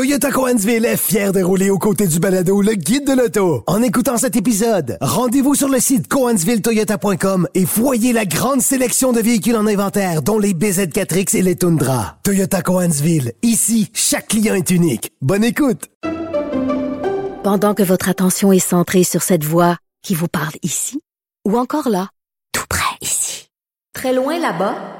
Toyota Coansville est fier de rouler aux côtés du balado Le Guide de l'Auto. En écoutant cet épisode, rendez-vous sur le site coansvilletoyota.com et voyez la grande sélection de véhicules en inventaire, dont les BZ4X et les Tundra. Toyota Coansville, ici, chaque client est unique. Bonne écoute! Pendant que votre attention est centrée sur cette voix qui vous parle ici, ou encore là, tout près ici, très loin là-bas,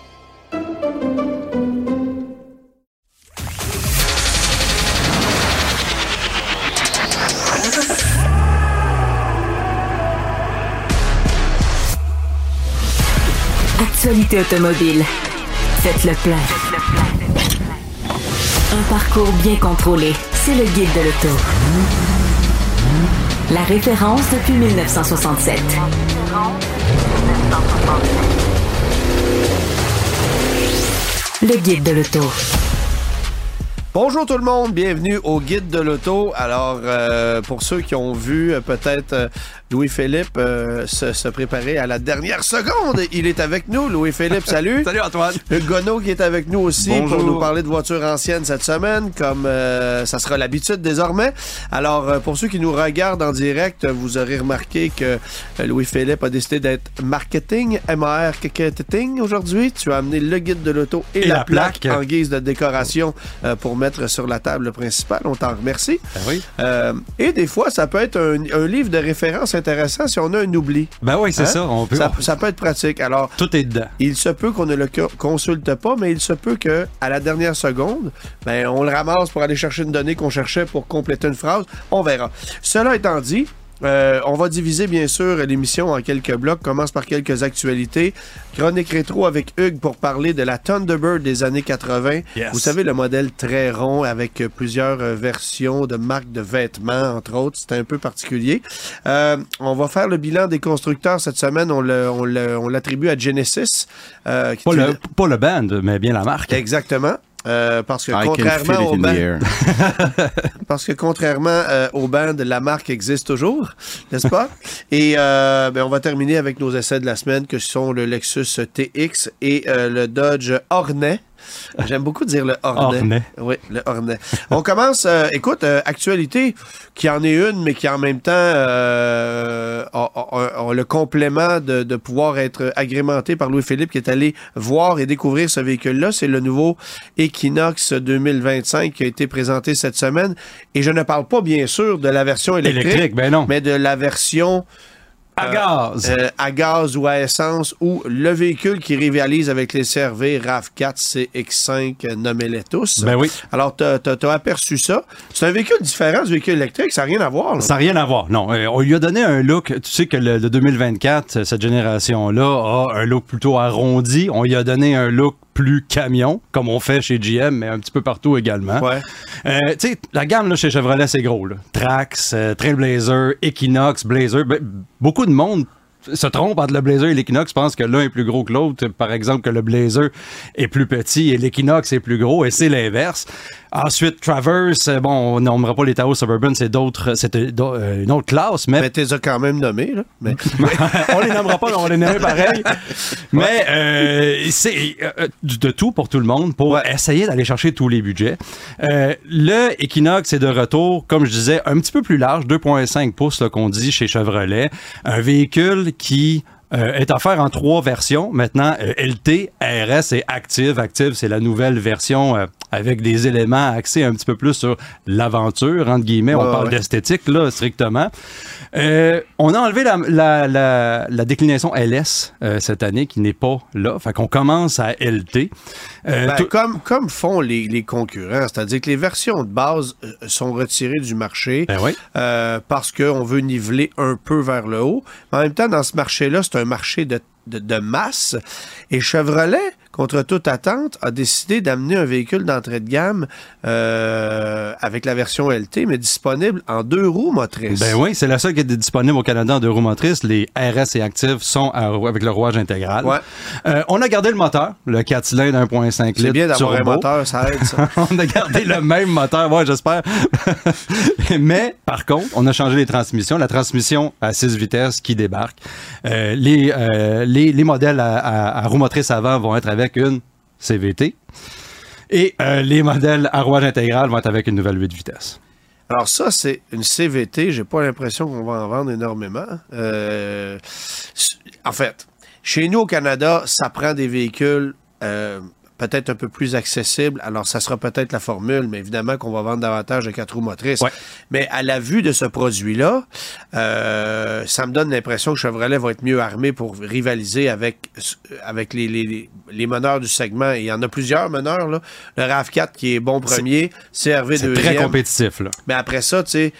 Actualité automobile. Faites le plein. Un parcours bien contrôlé. C'est le guide de l'auto. La référence depuis 1967. Le guide de l'auto. Bonjour tout le monde, bienvenue au guide de l'auto. Alors, euh, pour ceux qui ont vu euh, peut-être euh, Louis-Philippe se, se, préparer à la dernière seconde, il est avec nous. Louis-Philippe, salut. salut Antoine. Gono qui est avec nous aussi Bonjour. pour nous parler de voitures anciennes cette semaine, comme ça sera l'habitude désormais. Alors, pour ceux qui nous regardent en direct, vous aurez remarqué que Louis-Philippe a décidé d'être marketing, M-A-R-Marketing aujourd'hui. Tu as amené le guide de l'auto et, Et la, la plaque, plaque. en guise de décoration pour mettre sur la table principale. On t'en remercie. Ben oui. Euh, et des fois, ça peut être un, un, livre de référence intéressant si on a un oubli. Ben oui, c'est Hein? ça. On peut, Ça, on- ça peut être pratique. Alors, Tout est dedans. il se peut qu'on ne le co- consulte pas, mais il se peut que à la dernière seconde, ben, on le ramasse pour aller chercher une donnée qu'on cherchait pour compléter une phrase. On verra. Cela étant dit, euh, on va diviser bien sûr l'émission en quelques blocs. Commence par quelques actualités. Chronique rétro avec Hugues pour parler de la Thunderbird des années 80. Yes. Vous savez, le modèle très rond avec euh, plusieurs euh, versions de marques de vêtements, entre autres. C'est un peu particulier. Euh, on va faire le bilan des constructeurs cette semaine. On l'attribue à Genesis. euh, qui Pas est le, pas le band, mais bien la marque. Exactement. Euh, parce que contrairement it au parce que contrairement euh, au band, la marque existe toujours, n'est-ce pas? Et euh, ben, on va terminer avec nos essais de la semaine, que sont le Lexus TX et euh, le Dodge Hornet. J'aime beaucoup dire le Hornet. Hornet. Oui, le Hornet. On commence, euh, écoute, euh, actualité qui en est une, mais qui en même temps euh, a, a- a le complément de, de pouvoir être agrémenté par Louis-Philippe qui est allé voir et découvrir ce véhicule-là. C'est le nouveau Equinox 2025 qui a été présenté cette semaine. Et je ne parle pas, bien sûr, de la version électrique, Électrique, ben non. mais de la version À gaz. euh, à gaz ou à essence ou le véhicule qui rivalise avec les CRV RAV4, CX5, euh, nommez-les tous. Ben oui. Alors, tu as, aperçu ça. C'est un véhicule différent du véhicule électrique, ça n'a rien à voir. là. Ça n'a rien à voir. Non, Euh, on lui a donné un look. Tu sais que le, le 2024, cette génération-là a un look plutôt arrondi. On lui a donné un look plus camion, comme on fait chez GM, mais un petit peu partout également. Ouais. Euh, tu sais, la gamme là, chez Chevrolet, c'est gros. Là. Trax, euh, Trailblazer, Equinox, Blazer. Ben, beaucoup de monde se trompe entre le Blazer et l'Equinox, pense que l'un est plus gros que l'autre. Par exemple, que le Blazer est plus petit et l'Equinox est plus gros, et c'est l'inverse. Ensuite, Traverse, euh, bon, on nommera pas les Taos Suburban, c'est d'autres, c'est euh, une autre classe, mais Mais as quand même nommés. Là? Mais, on les nommera pas, mais on les nommera pareil. Mais euh, c'est euh, de tout pour tout le monde pour essayer d'aller chercher tous les budgets. Le Equinox est de retour, comme je disais, un petit peu plus large, 2,5 pouces qu'on dit chez Chevrolet. Un véhicule qui euh, est offert en trois versions. Maintenant, euh, LT, RS et Active. Active, c'est la nouvelle version euh, avec des éléments axés un petit peu plus sur l'aventure, entre guillemets. Ouais, on parle ouais. d'esthétique, là, strictement. Euh, on a enlevé la, la, la, la déclinaison LS euh, cette année, qui n'est pas là. Fait qu'on commence à LT. Euh, ben, comme, comme font les, les concurrents, c'est-à-dire que les versions de base sont retirées du marché Ben oui. parce qu'on veut niveler un peu vers le haut. Mais en même temps, dans ce marché-là, c'est un marché de, de, de masse. Et Chevrolet, contre toute attente, a décidé d'amener un véhicule d'entrée de gamme euh, avec la version LT, mais disponible en deux roues motrices. Ben oui, c'est la seule qui est disponible au Canada en deux roues motrices. Les RS et Active sont à- avec le rouage intégral. Ouais. Euh, on a gardé le moteur, le 4 cylindres 1.5 litres. C'est bien d'avoir un moteur, ça aide, ça. on a gardé le même moteur, ouais, j'espère. Mais par contre, on a changé les transmissions. La transmission à 6 vitesses qui débarque. Euh, les, les, les modèles à, à, à roue motrice avant vont être avec une CVT. Et euh, les modèles à rouage intégral vont être avec une nouvelle 8 vitesses. Alors ça, c'est une CVT. J'ai pas l'impression qu'on va en vendre énormément. Euh, en fait, chez nous au Canada, ça prend des véhicules euh, peut-être un peu plus accessibles. Alors, ça sera peut-être la formule, mais évidemment qu'on va vendre davantage de quatre roues motrices. Ouais. Mais à la vue de ce produit-là, euh, ça me donne l'impression que Chevrolet va être mieux armé pour rivaliser avec, avec les, les, les- les meneurs du segment. Et il y en a plusieurs meneurs. Là. Le RAV4 qui est bon premier, CRV C'est deuxième. très compétitif, là. Mais après ça, tu sais,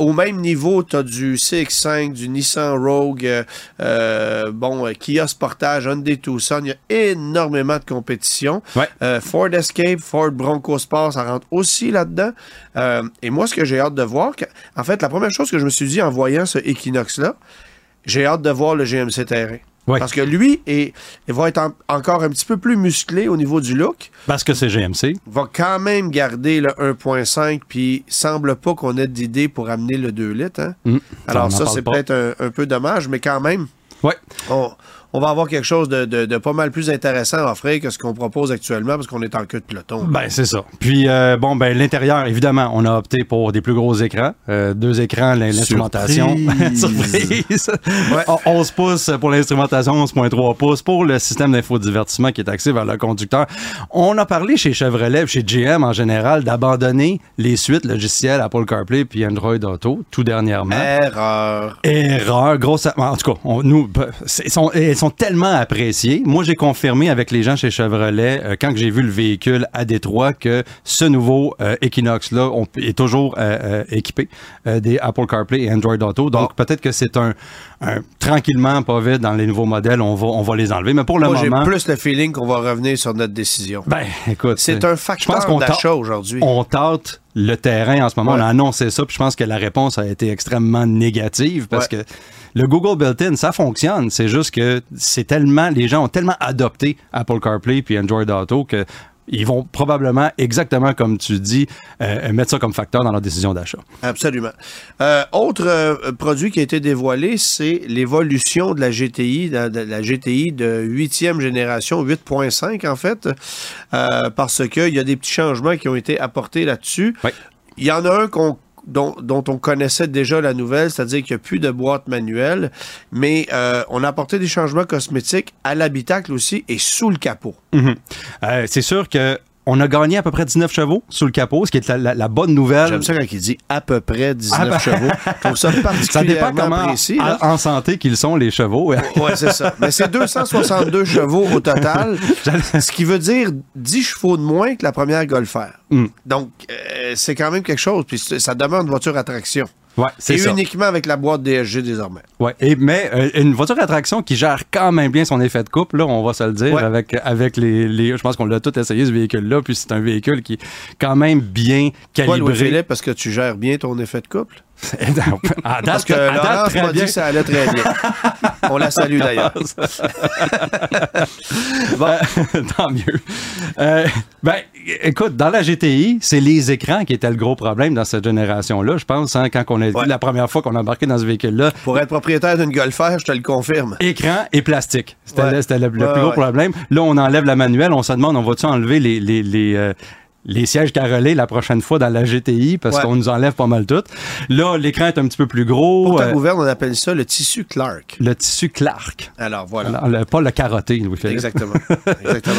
au même niveau, tu as du CX5, du Nissan Rogue, euh, euh, bon, euh, Kia Sportage, Hyundai Tucson. Il y a énormément de compétition. Ouais. Euh, Ford Escape, Ford Bronco Sport, ça rentre aussi là-dedans. Euh, et moi, ce que j'ai hâte de voir, en fait, la première chose que je me suis dit en voyant ce Equinox-là, j'ai hâte de voir le GMC Terrain. Parce que lui, est, il va être en- encore un petit peu plus musclé au niveau du look Parce que c'est GMC. va quand même garder le 1.5, puis semble pas qu'on ait d'idée pour amener le 2 litres. hein. Mm. Alors ça, c'est peut-être un, un peu dommage, mais quand même, Ouais. on, on va avoir quelque chose de, de- de pas mal plus intéressant à offrir que ce qu'on propose actuellement, parce qu'on est en queue de peloton. Ben, c'est ça. Puis, euh, bon, ben, l'intérieur, évidemment, on a opté pour des plus gros écrans. Euh, deux écrans, l'in- l'instrumentation. Surprise! On- 11 pouces pour l'instrumentation, 11.3 pouces pour le système d'infodivertissement qui est axé vers le conducteur. On a parlé chez Chevrolet, chez GM en général, d'abandonner les suites logicielles Apple CarPlay puis Android Auto, tout dernièrement. Erreur. Erreur, grosse. En tout cas, on- nous, sont, elles sont tellement appréciées. Moi, j'ai confirmé avec les gens chez Chevrolet, euh, quand j'ai vu le véhicule à Détroit, que ce nouveau euh, Equinox-là on- est toujours euh, équipé des Apple CarPlay et Android Auto. Donc, peut-être que c'est un, un- tranquillement, pas vite, dans les nouveaux modèles, on va, on va les enlever. Mais pour le Moi, j'ai moment. plus le feeling qu'on va revenir sur notre décision. Ben, écoute. c'est un facteur d'achat aujourd'hui. on tâte le terrain en ce moment. Ouais. On a annoncé ça, puis je pense que la réponse a été extrêmement négative parce Ouais. que le Google Built-in, ça fonctionne. C'est juste que c'est tellement, les gens ont tellement adopté Apple CarPlay puis Android Auto que ils vont probablement, exactement comme tu dis, euh, mettre ça comme facteur dans leur décision d'achat. Absolument. Euh, autre euh, produit qui a été dévoilé, c'est l'évolution de la GTI, de, de la GTI de huitième génération, 8.5 en fait, parce qu'il y a des petits changements qui ont été apportés là-dessus. Oui. Il y en a un qu'on dont, on connaissait déjà la nouvelle, c'est-à-dire qu'il n'y a plus de boîte manuelle, mais euh, on a apporté des changements cosmétiques à l'habitacle aussi et sous le capot. Mhm. Euh, c'est sûr que on a gagné à peu près 19 chevaux sous le capot, ce qui est la, la- la bonne nouvelle. J'aime ça quand il dit à peu près 19 Ah ben- chevaux. Je trouve ça Ça dépend comment précis. en, en santé qu'ils sont les chevaux. Ouais, c'est ça. Mais c'est 262 chevaux au total, ce qui veut dire 10 chevaux de moins que la première Golf R. Mm. Donc, euh, c'est quand même quelque chose. Puis ça une voiture à traction. Ouais, c'est Et ça. uniquement avec la boîte DSG désormais. Ouais, et, mais euh, une voiture à traction qui gère quand même bien son effet de couple, là, on va se le dire, Ouais. avec, avec les, les- Je pense qu'on l'a tout essayé, ce véhicule-là, puis c'est un véhicule qui est quand même bien calibré. Louis-Philippe, parce que tu gères bien ton effet de couple? à Parce date, que à date, Laurence très m'a dit que ça allait très bien. On la salue d'ailleurs. Bon, tant mieux. Euh, ben, écoute, dans la GTI, c'est les écrans qui étaient le gros problème dans cette génération-là, je pense, hein, quand on a Ouais. la première fois qu'on a embarqué dans ce véhicule-là. Pour être propriétaire d'une Golf R, je te le confirme. Écran et plastique. C'était Ouais. le, c'était le- le Ouais, plus gros problème. Là, on enlève la manuelle. On se demande, on va-tu enlever les, les, les, euh, les sièges carrelés la prochaine fois dans la GTI parce Ouais. qu'on nous enlève pas mal tout. Là, l'écran est un petit peu plus gros. Pour ta euh, gouverne, on appelle ça le tissu Clark. le tissu Clark. Alors, voilà. Alors, le- pas le carotté, Louis-Philippe. Exactement. Exactement.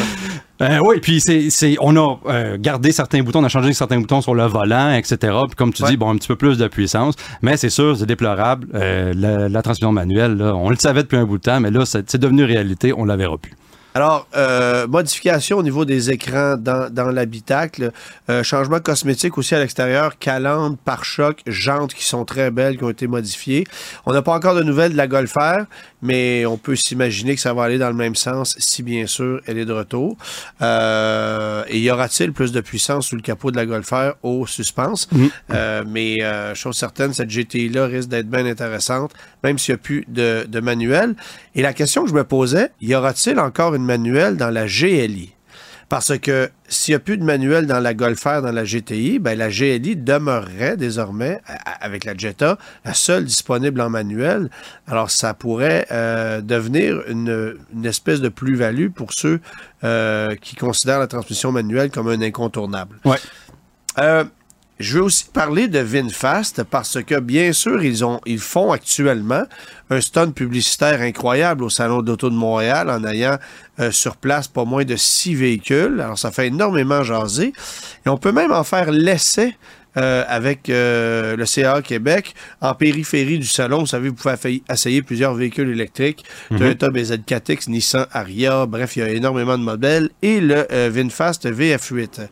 Euh, oui, puis c'est, c'est, on a euh, gardé certains boutons, on a changé certains boutons sur le volant, etc. Puis comme tu Ouais. dis, bon, un petit peu plus de puissance, mais c'est sûr, c'est déplorable. Euh, la, la transmission manuelle, là, on le savait depuis un bout de temps, mais là, c'est, c'est devenu réalité, on la verra plus. Alors, euh, modification au niveau des écrans dans, dans l'habitacle, euh, changement cosmétique aussi à l'extérieur, calandre, pare-choc, jantes qui sont très belles, qui ont été modifiées. On n'a pas encore de nouvelles de la Golf R, mais on peut s'imaginer que ça va aller dans le même sens si, bien sûr, elle est de retour. Euh, et y aura-t-il plus de puissance sous le capot de la Golfer au suspense? Euh, mais euh, chose certaine, cette GTI-là risque d'être bien intéressante, même s'il n'y a plus de, de manuel. Et la question que je me posais, y aura-t-il encore une manuel dans la GLI? Parce que s'il n'y a plus de manuel dans la Golfer, dans la GTI, ben la GLI demeurerait désormais, avec la Jetta, la seule disponible en manuel. Alors, ça pourrait euh, devenir une, une espèce de plus-value pour ceux euh, qui considèrent la transmission manuelle comme un incontournable. Ouais. Euh, je veux aussi parler de VinFast parce que, bien sûr, ils, ont, ils font actuellement un stunt publicitaire incroyable au Salon d'Auto de Montréal en ayant euh, sur place pas moins de six véhicules. Alors, ça fait énormément jaser. Et on peut même en faire l'essai euh, avec euh, le CA Québec en périphérie du salon. Vous savez, vous pouvez essayer plusieurs véhicules électriques. Toyota BZ4X, Nissan Aria, bref, il y a énormément de modèles. Et le euh, VinFast VF8.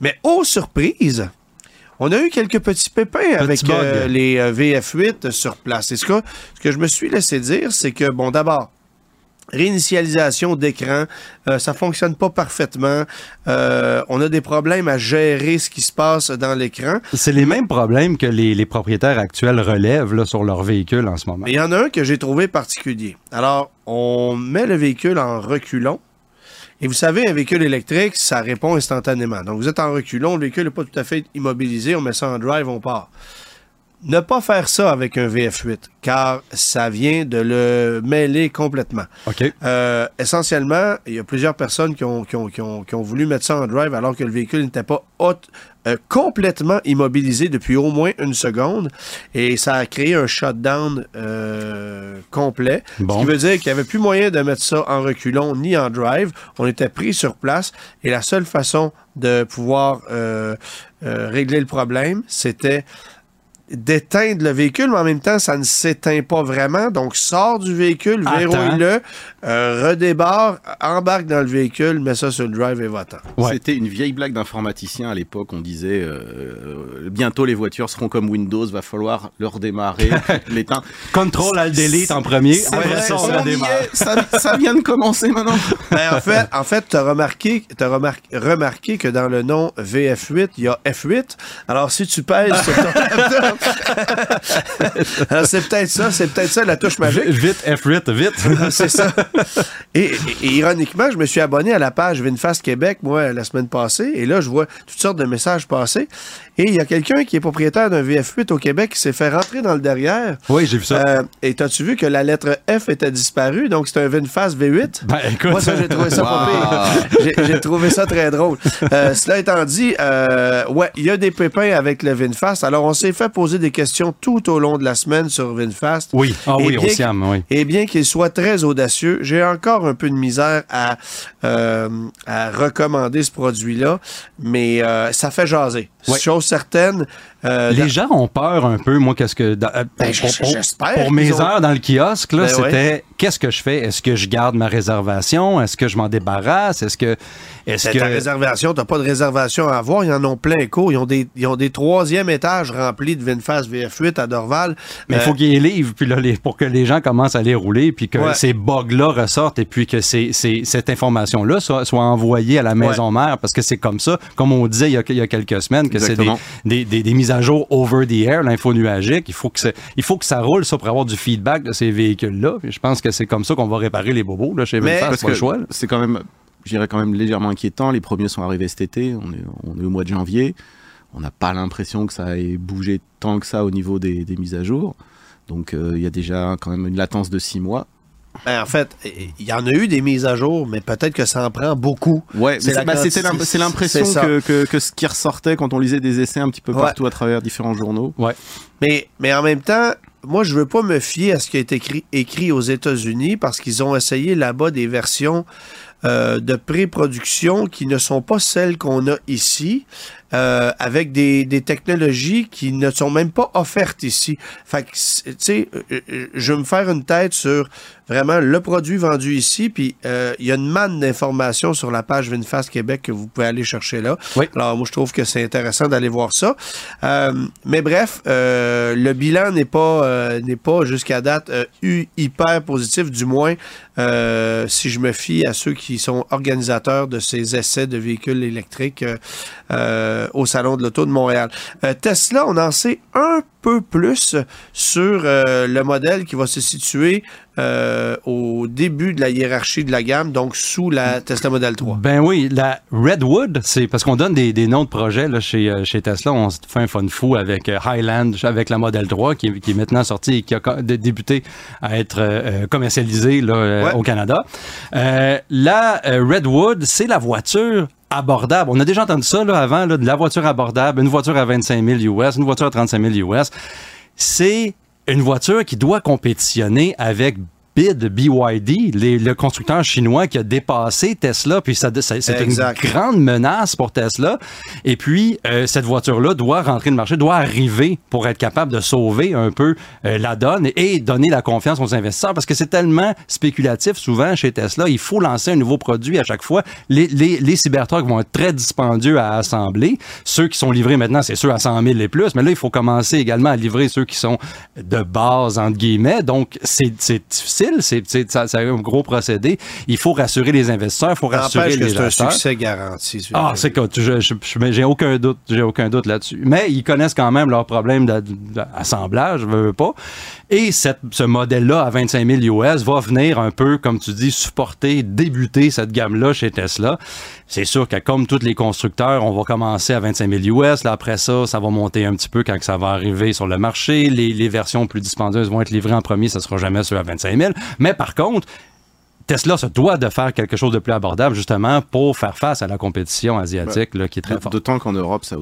Mais, aux surprises, on a eu quelques petits pépins avec euh, les euh, VF8 sur place. Et ce que, ce que je me suis laissé dire, c'est que, bon, d'abord, réinitialisation d'écran, euh, ça fonctionne pas parfaitement. Euh, on a des problèmes à gérer ce qui se passe dans l'écran. C'est les mêmes problèmes que les, les propriétaires actuels relèvent là, sur leur véhicule en ce moment. Il y en a un que j'ai trouvé particulier. Alors, on met le véhicule en reculon. Et vous savez, un véhicule électrique, ça répond instantanément. Donc, vous êtes en reculon, le véhicule n'est pas tout à fait immobilisé, on met ça en drive, on part. Ne pas faire ça avec un VF8, car ça vient de le mêler complètement. OK. Euh, essentiellement, il y a plusieurs personnes qui ont, qui, ont, qui, ont, qui ont voulu mettre ça en drive alors que le véhicule n'était pas hot- euh, complètement immobilisé depuis au moins une seconde. Et ça a créé un shutdown euh, complet. Bon. Ce qui veut dire qu'il n'y avait plus moyen de mettre ça en reculon ni en drive. On était pris sur place. Et la seule façon de pouvoir euh, euh, régler le problème, c'était d'éteindre le véhicule, mais en même temps, ça ne s'éteint pas vraiment. Donc, sors du véhicule, verrouille-le, euh, redébarre, embarque dans le véhicule, mets ça sur le drive et va-t'en. Ouais. C'était une vieille blague d'informaticien à l'époque. On disait euh, euh, bientôt les voitures seront comme Windows, va falloir leur démarrer, l'éteindre. Control Alt Delete en premier, après vrai, ça, on est, ça, ça vient de commencer maintenant. Ben, en fait, en fait, t'as remarqué, t'as remar- remarqué que dans le nom VF8, il y a F8. Alors, si tu pèses sur ton laptop, Alors, c'est peut-être ça, c'est peut-être ça la touche magique. Vite, F8, vite. c'est ça. Et, ironiquement, je me suis abonné à la page VinFast Québec, moi, la semaine passée. Et là, je vois toutes sortes de messages passer. Et il y a quelqu'un qui est propriétaire d'un VF8 au Québec qui s'est fait rentrer dans le derrière. Oui, j'ai vu ça. Euh, et t'as-tu vu que la lettre F était disparue? Donc, c'est un VinFast V8. Ben, écoute. Moi, ça, j'ai trouvé ça pas pire. J'ai trouvé ça très drôle. Euh, cela étant dit, euh, ouais, il y a des pépins avec le VinFast. Alors, on s'est fait poser des questions tout au long de la semaine sur VinFast. Oui, ah oui, au bien Siam, oui. Et bien qu'il soit très audacieux, j'ai encore un peu de misère à, euh, à recommander ce produit-là, mais euh, ça fait jaser. Chose certaine. euh, Les dans- gens ont peur un peu, moi, qu'est-ce que. dans- Ben, pour, mes ont- heures dans le kiosque, là, Ben ouais. c'était qu'est-ce que je fais? Est-ce que je garde ma réservation? Est-ce que je m'en débarrasse? Est-ce que. Est-ce que. ta réservation, t'as pas de réservation à avoir? Ils en ont plein cours. Ils ont des, ils ont des troisième étages remplis de VinFast VF8 à Dorval. Mais il Euh, faut qu'il y ait livre, puis là, les- pour que les gens commencent à les rouler, puis que Ouais. ces bugs-là ressortent, et puis que ces- ces- cette information-là soit, soit envoyée à la maison mère, parce que c'est comme ça, comme on disait il y a, il y a quelques semaines, que c'est des, des, des- des mises à jour over the air, l'info nuagique. Il faut, que il faut que ça roule, ça, pour avoir du feedback de ces véhicules-là. Je pense que c'est comme ça qu'on va réparer les bobos là, chez Vinfast, Parce c'est pas le que choix. là. c'est quand même, je dirais quand même légèrement inquiétant. Les premiers sont arrivés cet été. On est, on est au mois de janvier. On n'a pas l'impression que ça ait bougé tant que ça au niveau des, des mises à jour. Donc euh, il y a déjà quand même une latence de six mois. ben, en fait, il y en a eu des mises à jour, mais peut-être que ça en prend beaucoup. Ouais, C'est mais la c'est- bah, l'impression que, que, que ce qui ressortait quand on lisait des essais un petit peu Ouais. partout à travers différents journaux. Mais, mais en même temps, moi, je veux pas me fier à ce qui a été écrit, écrit aux États-Unis parce qu'ils ont essayé là-bas des versions euh, de pré-production qui ne sont pas celles qu'on a ici, euh, avec des, des technologies qui ne sont même pas offertes ici. Fait que, tu sais, euh, euh, je vais me faire une tête sur vraiment le produit vendu ici. Puis euh, il y a une manne d'informations sur la page VinFast Québec que vous pouvez aller chercher là. Oui. Alors moi, je trouve que c'est intéressant d'aller voir ça. Euh, mais bref, euh, le bilan n'est pas, euh, n'est pas jusqu'à date euh, hyper positif, du moins euh, si je me fie à ceux qui sont organisateurs de ces essais de véhicules électriques euh, euh, au Salon de l'Auto de Montréal. Euh, Tesla, on en sait un peu plus sur euh, le modèle qui va se situer au début de la hiérarchie de la gamme, donc sous la Tesla Model 3. Ben oui, la Redwood, c'est parce qu'on donne des, des noms de projets là, chez, chez Tesla. On se fait un fun fou avec Highland, avec la Model 3 qui, est- qui est maintenant sortie et qui a débuté à être commercialisée là, Ouais. au Canada. La Redwood, c'est la voiture abordable. On a déjà entendu ça là, avant, là, de la voiture abordable, une voiture à 25 000 US, une voiture à 35 000 US. C'est une voiture qui doit compétitionner avec BID, BYD, les- le constructeur chinois qui a dépassé Tesla, puis ça, ça- c'est une grande menace pour Tesla. Et puis, euh, cette voiture-là doit rentrer le marché, doit arriver pour être capable de sauver un peu euh, la donne et donner la confiance aux investisseurs, parce que c'est tellement spéculatif souvent chez Tesla. Il faut lancer un nouveau produit à chaque fois. Les, les, les Cybertrucks vont être très dispendieux à assembler. Ceux qui sont livrés maintenant, c'est ceux à 100 000 et plus, mais là, il faut commencer également à livrer ceux qui sont de base, entre guillemets. Donc, c'est difficile, c'est c'est- ça- c'est un gros procédé. Il faut rassurer les investisseurs, il faut rassurer les c'est un acheteurs. succès garanti. ce Ah, c'est je- j'ai aucun doute, j'ai aucun doute là-dessus. Mais ils connaissent quand même leurs problèmes d'a- d'assemblage, je veux pas. Et cette- ce modèle-là à 25 000 US va venir un peu, comme tu dis, supporter, débuter cette gamme-là chez Tesla. C'est sûr que comme tous les constructeurs, on va commencer à 25 000 US. Là, après ça, ça va monter un petit peu quand ça va arriver sur le marché. Les, les versions plus dispendieuses vont être livrées en premier, ça sera jamais ceux à 25 000. Mais par contre, Tesla se doit de faire quelque chose de plus abordable justement pour faire face à la compétition asiatique là, qui est très forte. D'autant qu'en Europe, ça,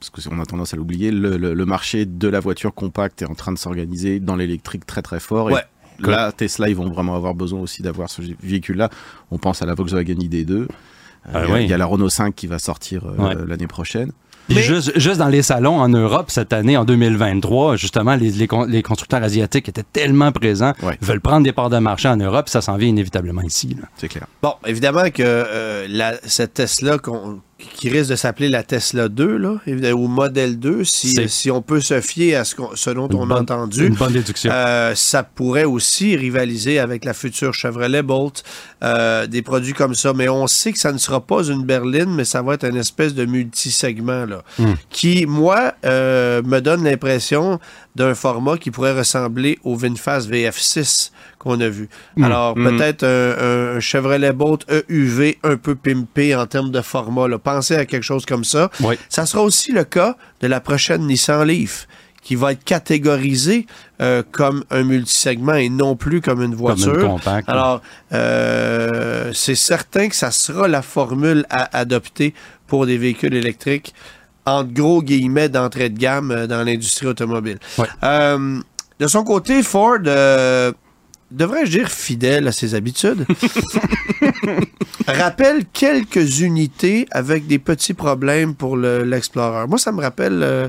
parce qu'on a tendance à l'oublier, le, le- le marché de la voiture compacte est en train de s'organiser dans l'électrique très très fort. Et Ouais. Là, Tesla, ils vont vraiment avoir besoin aussi d'avoir ce véhicule-là. On pense à la Volkswagen ID2. Euh, Ah il y a- oui. il y, a la Renault 5 qui va sortir euh, Ouais. l'année prochaine. Juste, juste dans les salons en Europe cette année, en 2023, justement, les, les, les constructeurs asiatiques étaient tellement présents, Ouais. veulent prendre des parts de marché en Europe, ça s'en vient inévitablement ici. là. C'est clair. Bon, évidemment que euh, la- cette Tesla qu'on- qui risque de s'appeler la Tesla 2, là, ou Model 2, si, on peut se fier à ce, qu'on- ce dont on a entendu. Une bonne déduction. Euh, ça pourrait aussi rivaliser avec la future Chevrolet Bolt, euh, des produits comme ça. Mais on sait que ça ne sera pas une berline, mais ça va être une espèce de multi-segment là, Hmm. qui, moi, euh, me donne l'impression d'un format qui pourrait ressembler au VinFast VF6 qu'on a vu. Hmm. Alors, Hmm. peut-être un, un Chevrolet Bolt EUV un peu pimpé en termes de format. Là. Pensez à quelque chose comme ça. Oui. Ça sera aussi le cas de la prochaine Nissan Leaf, qui va être catégorisée euh, comme un multisegment et non plus comme une Comme voiture. une. Alors, euh, c'est certain que ça sera la formule à adopter pour des véhicules électriques, entre gros guillemets, d'entrée de gamme euh, dans l'industrie automobile. Ouais. Euh, de son côté, Ford, devrais-je dire fidèle à ses habitudes, rappelle quelques unités avec des petits problèmes pour le- l'Explorer. Moi, ça me rappelle euh,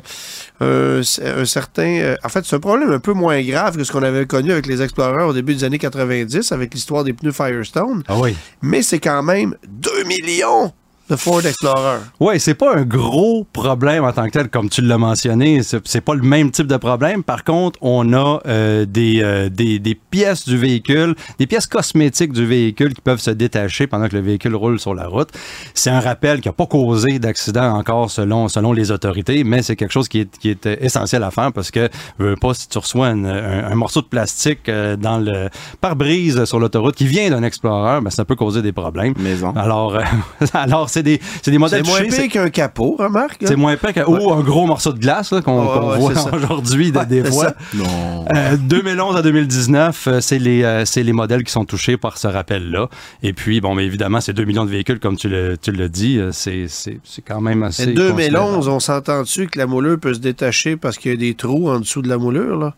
un, un certain... euh, en fait, c'est un problème un peu moins grave que ce qu'on avait connu avec les Explorers au début des années 90, avec l'histoire des pneus Firestone, Ah oui. mais c'est quand même 2 millions de Ford Explorer. Oui, c'est pas un gros problème en tant que tel, comme tu l'as mentionné. C'est pas le même type de problème. Par contre, on a euh, des, euh, des, des pièces du véhicule, des pièces cosmétiques du véhicule qui peuvent se détacher pendant que le véhicule roule sur la route. C'est un rappel qui n'a pas causé d'accident encore selon, selon les autorités, mais c'est quelque chose qui est, qui est euh, essentiel à faire parce que, je veux pas, si tu reçois une- un, un morceau de plastique dans le pare-brise sur l'autoroute qui vient d'un Explorer, ben, ça peut causer des problèmes. Maison. Alors, euh, alors c'est des, c'est des C'est modèles moins c'est- pire qu'un capot, remarque. c'est moins pire que, ou un gros morceau de glace qu'on ouais, voit aujourd'hui de- des fois. ça. Non. Euh, 2011 à 2019, euh, c'est les, euh, c'est les modèles qui sont touchés par ce rappel-là. Et puis, bon, mais évidemment, c'est 2 millions de véhicules, comme tu le, tu le dis. C'est, c'est, c'est quand même assez. Mais 2011, considérable. on s'entend-tu que la moulure peut se détacher parce qu'il y a des trous en dessous de la moulure, là?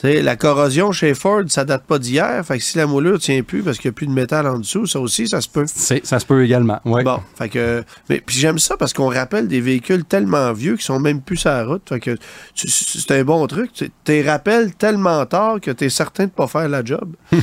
Sais, la corrosion chez Ford, ça date pas d'hier. Fait que si la moulure tient plus parce qu'il n'y a plus de métal en dessous, ça aussi, ça se peut. C'est- Ça se peut également. Bon, fait que. Mais puis j'aime ça parce qu'on rappelle des véhicules tellement vieux qui sont même plus sur la route. Fait que c'est un bon truc. Tu t'es rappelles tellement tard que tu es certain de pas faire la job.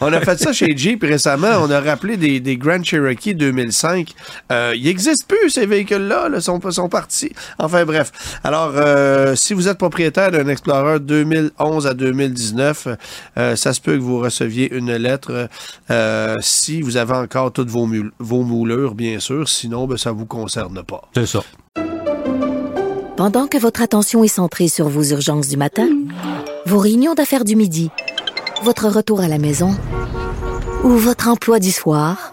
On a fait ça chez Jeep récemment. On a rappelé des, des Grand Cherokee 2005. Euh, ils n'existent plus, ces véhicules-là. Là, sont, sont partis. Enfin, bref. Alors, euh, si vous êtes propriétaire d'un Explorer 2011 à 2019, euh, ça se peut que vous receviez une lettre euh, si vous avez encore toutes vos, mul- vos moulures, bien sûr. Sinon, ben, ça ne vous concerne pas. C'est ça. Pendant que votre attention est centrée sur vos urgences du matin, vos réunions d'affaires du midi, votre retour à la maison ou votre emploi du soir,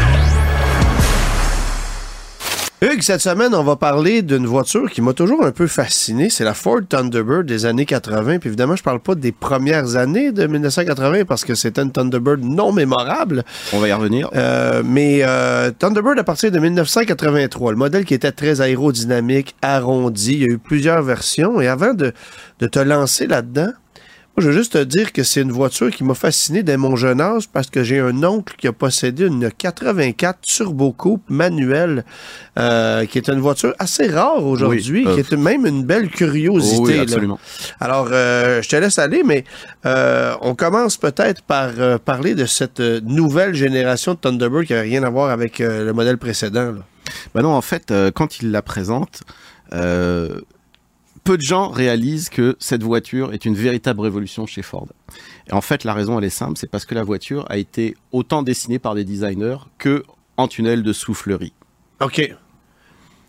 Hugues, cette semaine, on va parler d'une voiture qui m'a toujours un peu fasciné. C'est la Ford Thunderbird des années 80. Puis évidemment, je parle pas des premières années de 1980 parce que c'était une Thunderbird non mémorable. On va y revenir. Euh, mais euh, Thunderbird à partir de 1983, le modèle qui était très aérodynamique, arrondi, il y a eu plusieurs versions. Et avant de, de te lancer là-dedans, moi, je veux juste te dire que c'est une voiture qui m'a fasciné dès mon jeune âge parce que j'ai un oncle qui a possédé une 84 Turbo Coupe manuelle, euh, qui est une voiture assez rare aujourd'hui, Oui, euh, qui est même une belle curiosité. Oui, là. absolument. Alors, euh, je te laisse aller, mais on commence peut-être par parler de cette nouvelle génération de Thunderbird qui n'a rien à voir avec le modèle précédent. là. Bah non, en fait, quand il la présente, euh, peu de gens réalisent que cette voiture est une véritable révolution chez Ford. Et en fait, la raison, elle est simple, c'est parce que la voiture a été autant dessinée par des designers que en tunnel de soufflerie. OK.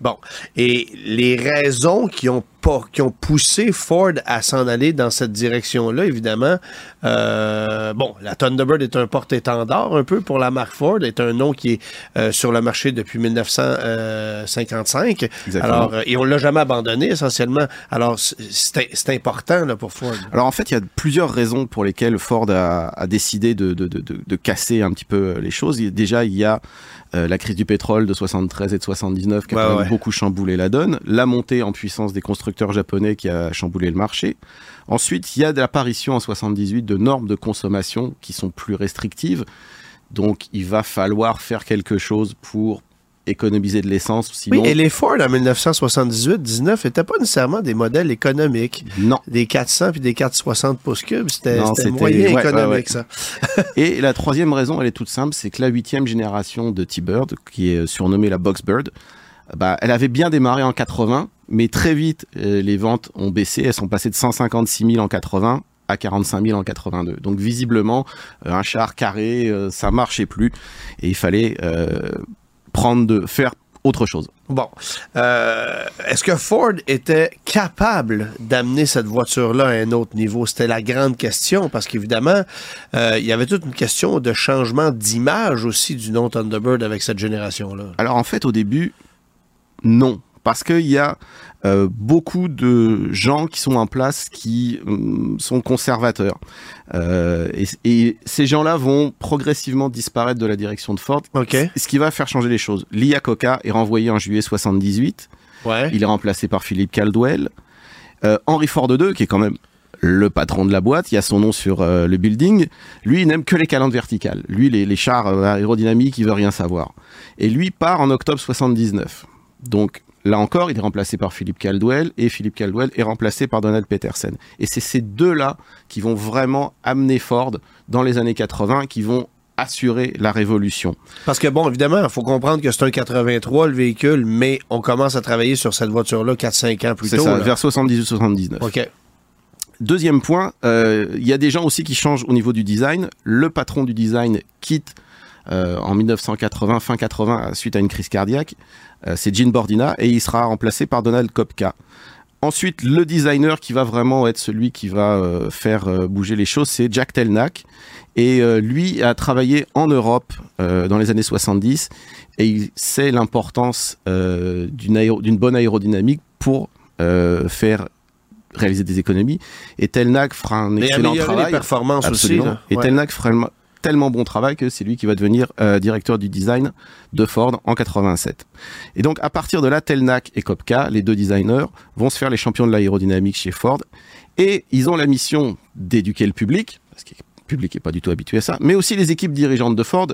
Bon. Et les raisons qui ont, qui ont poussé Ford à s'en aller dans cette direction-là, évidemment, euh, bon, la Thunderbird est un porte-étendard un peu pour la marque Ford, est un nom qui est euh, sur le marché depuis 1955. Exactement. Alors, euh, et on l'a jamais abandonné essentiellement. Alors, c'est- important là, pour Ford. Alors en fait, il y a plusieurs raisons pour lesquelles Ford a, a décidé de, de, de, casser un petit peu les choses. Déjà, il y a euh, la crise du pétrole de 73 et de 79 qui a Ouais, quand même ouais. beaucoup chamboulé la donne. La montée en puissance des constructeurs japonais qui a chamboulé le marché. Ensuite, il y a l'apparition en 78 de normes de consommation qui sont plus restrictives. Donc, il va falloir faire quelque chose pour économiser de l'essence. Sinon, Oui, et les Ford en 1978-19 n'étaient pas nécessairement des modèles économiques. non. Des 400 puis des 460 pouces cubes, c'était moyen ouais, économique, ouais. ça. Et la troisième raison, elle est toute simple, c'est que la huitième génération de T-Bird, qui est surnommée la Boxbird, bah, elle avait bien démarré en 80, mais très vite, euh, les ventes ont baissé. Elles sont passées de 156 000 en 80 à 45 000 en 82. Donc visiblement, euh, un char carré, euh, ça marchait plus, et il fallait euh, prendre de faire autre chose. Bon. Euh, Est-ce que Ford était capable d'amener cette voiture-là à un autre niveau? C'était la grande question, parce qu'évidemment, euh, il y avait toute une question de changement d'image aussi du nom Thunderbird avec cette génération-là. Alors en fait, au début, non. Parce qu'il y a euh, beaucoup de gens qui sont en place qui hum, sont conservateurs. Euh, et, et ces gens-là vont progressivement disparaître de la direction de Ford. OK. Ce qui va faire changer les choses. Lia Coca est renvoyé en juillet 78. Ouais. Il est remplacé par Philippe Caldwell. Euh, Henry Ford II, qui est quand même le patron de la boîte, il y a son nom sur euh, le building. Lui, il n'aime que les calandres verticales. Lui, les, les chars euh, aérodynamiques, il veut rien savoir. Et lui part en octobre 79. Donc là encore, il est remplacé par Philippe Caldwell et Philippe Caldwell est remplacé par Donald Peterson. Et c'est ces deux-là qui vont vraiment amener Ford dans les années 80, qui vont assurer la révolution. Parce que, bon, évidemment, il faut comprendre que c'est un 83, le véhicule, mais on commence à travailler sur cette voiture-là 4-5 ans plus C'est tôt. ça, là. vers 78-79. OK. Deuxième point, euh, il y a des gens aussi qui changent au niveau du design. Le patron du design quitte euh, en 1980, fin 80, suite à une crise cardiaque. Euh, c'est Gene Bordina et il sera remplacé par Donald Kopka. Ensuite, le designer qui va vraiment être celui qui va euh, faire euh, bouger les choses, c'est Jack Telnack. Et euh, lui a travaillé en Europe dans les années 70 et il sait l'importance d'une aéro- bonne aérodynamique pour faire réaliser des économies. Et Telnack fera un excellent travail. les performances Absolument. aussi. là. Et. Telnack fera tellement bon travail que c'est lui qui va devenir euh, directeur du design de Ford en 87. Et donc à partir de là, Telnack et Kopka, les deux designers, vont se faire les champions de l'aérodynamique chez Ford. Et ils ont la mission d'éduquer le public, parce que le public n'est pas du tout habitué à ça, mais aussi les équipes dirigeantes de Ford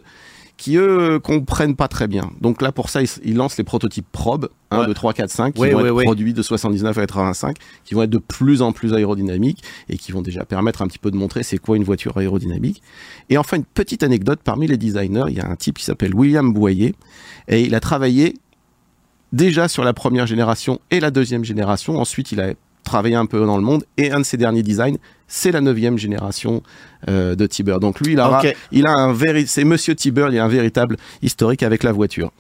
qui eux comprennent pas très bien. Donc là pour ça ils, ils lancent les prototypes probe 1 Ouais. 2 3 4 5 qui Oui, vont être produits de 79 à 85 qui vont être de plus en plus aérodynamiques et qui vont déjà permettre un petit peu de montrer c'est quoi une voiture aérodynamique. Et enfin une petite anecdote parmi les designers, il y a un type qui s'appelle William Boyer et il a travaillé déjà sur la première génération et la deuxième génération. Ensuite, il a travaillé un peu dans le monde et un de ses derniers designs, c'est la neuvième génération euh, de T-Bird. Donc lui, il a, Ok. il a un c'est Monsieur T-Bird, il a un véritable historique avec la voiture.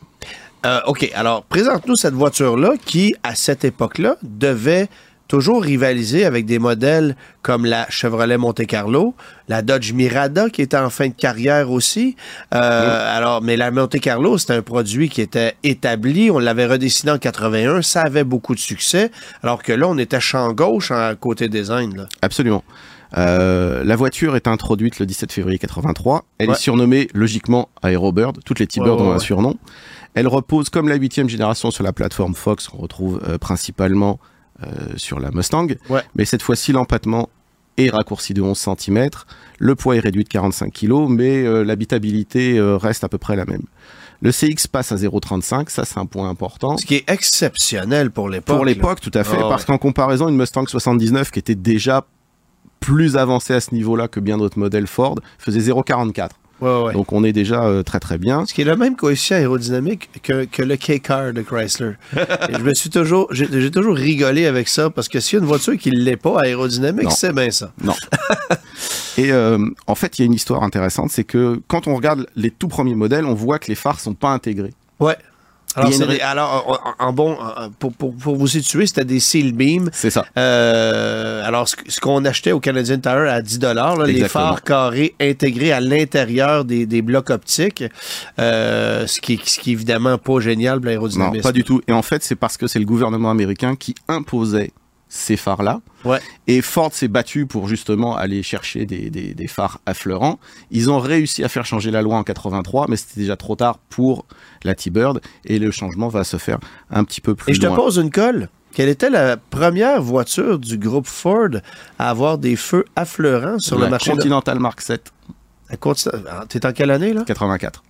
Euh, OK, alors présente-nous cette voiture-là qui, à cette époque-là, devait toujours rivaliser avec des modèles comme la Chevrolet Monte Carlo, la Dodge Mirada qui était en fin de carrière aussi. Euh, Alors, mais la Monte Carlo, c'était un produit qui était établi. On l'avait redessiné en 81. Ça avait beaucoup de succès. Alors que là, on était champ gauche en côté design. Là. Absolument. Euh, la voiture est introduite le 17 février 83. Elle Ouais. est surnommée logiquement Aerobird. Toutes les T-Bird Ouais, ouais, ont un surnom. Elle repose comme la huitième génération sur la plateforme Fox qu'on retrouve euh, principalement sur la Mustang. Ouais. Mais cette fois-ci, l'empattement est raccourci de 11 cm. Le poids est réduit de 45 kg, mais euh, l'habitabilité euh, reste à peu près la même. Le CX passe à 0,35, ça c'est un point important. Ce qui est exceptionnel pour l'époque. Pour l'époque, tout à fait, Ah parce ouais. qu'en comparaison, une Mustang 79 qui était déjà plus avancée à ce niveau-là que bien d'autres modèles Ford faisait 0,44. Ouais, ouais. Donc on est déjà euh, très très bien. Ce qui est le même coefficient aérodynamique que, que le K-Car de Chrysler. Et je me suis toujours, j'ai j'ai toujours rigolé avec ça parce que s'il y a une voiture qui ne l'est pas aérodynamique, Non. c'est bien ça. Non. Et euh, en fait, il y a une histoire intéressante, c'est que quand on regarde les tout premiers modèles, on voit que les phares sont pas intégrés. Ouais. Alors, une alors en, bon, pour, pour, pour vous situer, c'était des seal beams. C'est ça. Euh, alors, ce, ce qu'on achetait au Canadian Tire à 10 là, les phares carrés intégrés à l'intérieur des, des blocs optiques, euh, ce, qui, ce qui est évidemment pas génial pour Non, l'aérodynamisme. pas du tout. Et en fait, c'est parce que c'est le gouvernement américain qui imposait ces phares-là. Ouais. Et Ford s'est battu pour justement aller chercher des, des, des phares affleurants. Ils ont réussi à faire changer la loi en 83, mais c'était déjà trop tard pour la T-Bird. Et le changement va se faire un petit peu plus Et je te pose une colle. Quelle était la première voiture du groupe Ford à avoir des feux affleurants sur la le marché? de- Continental Mark 7, La Conti- Ah, T'es en quelle année, là? 84.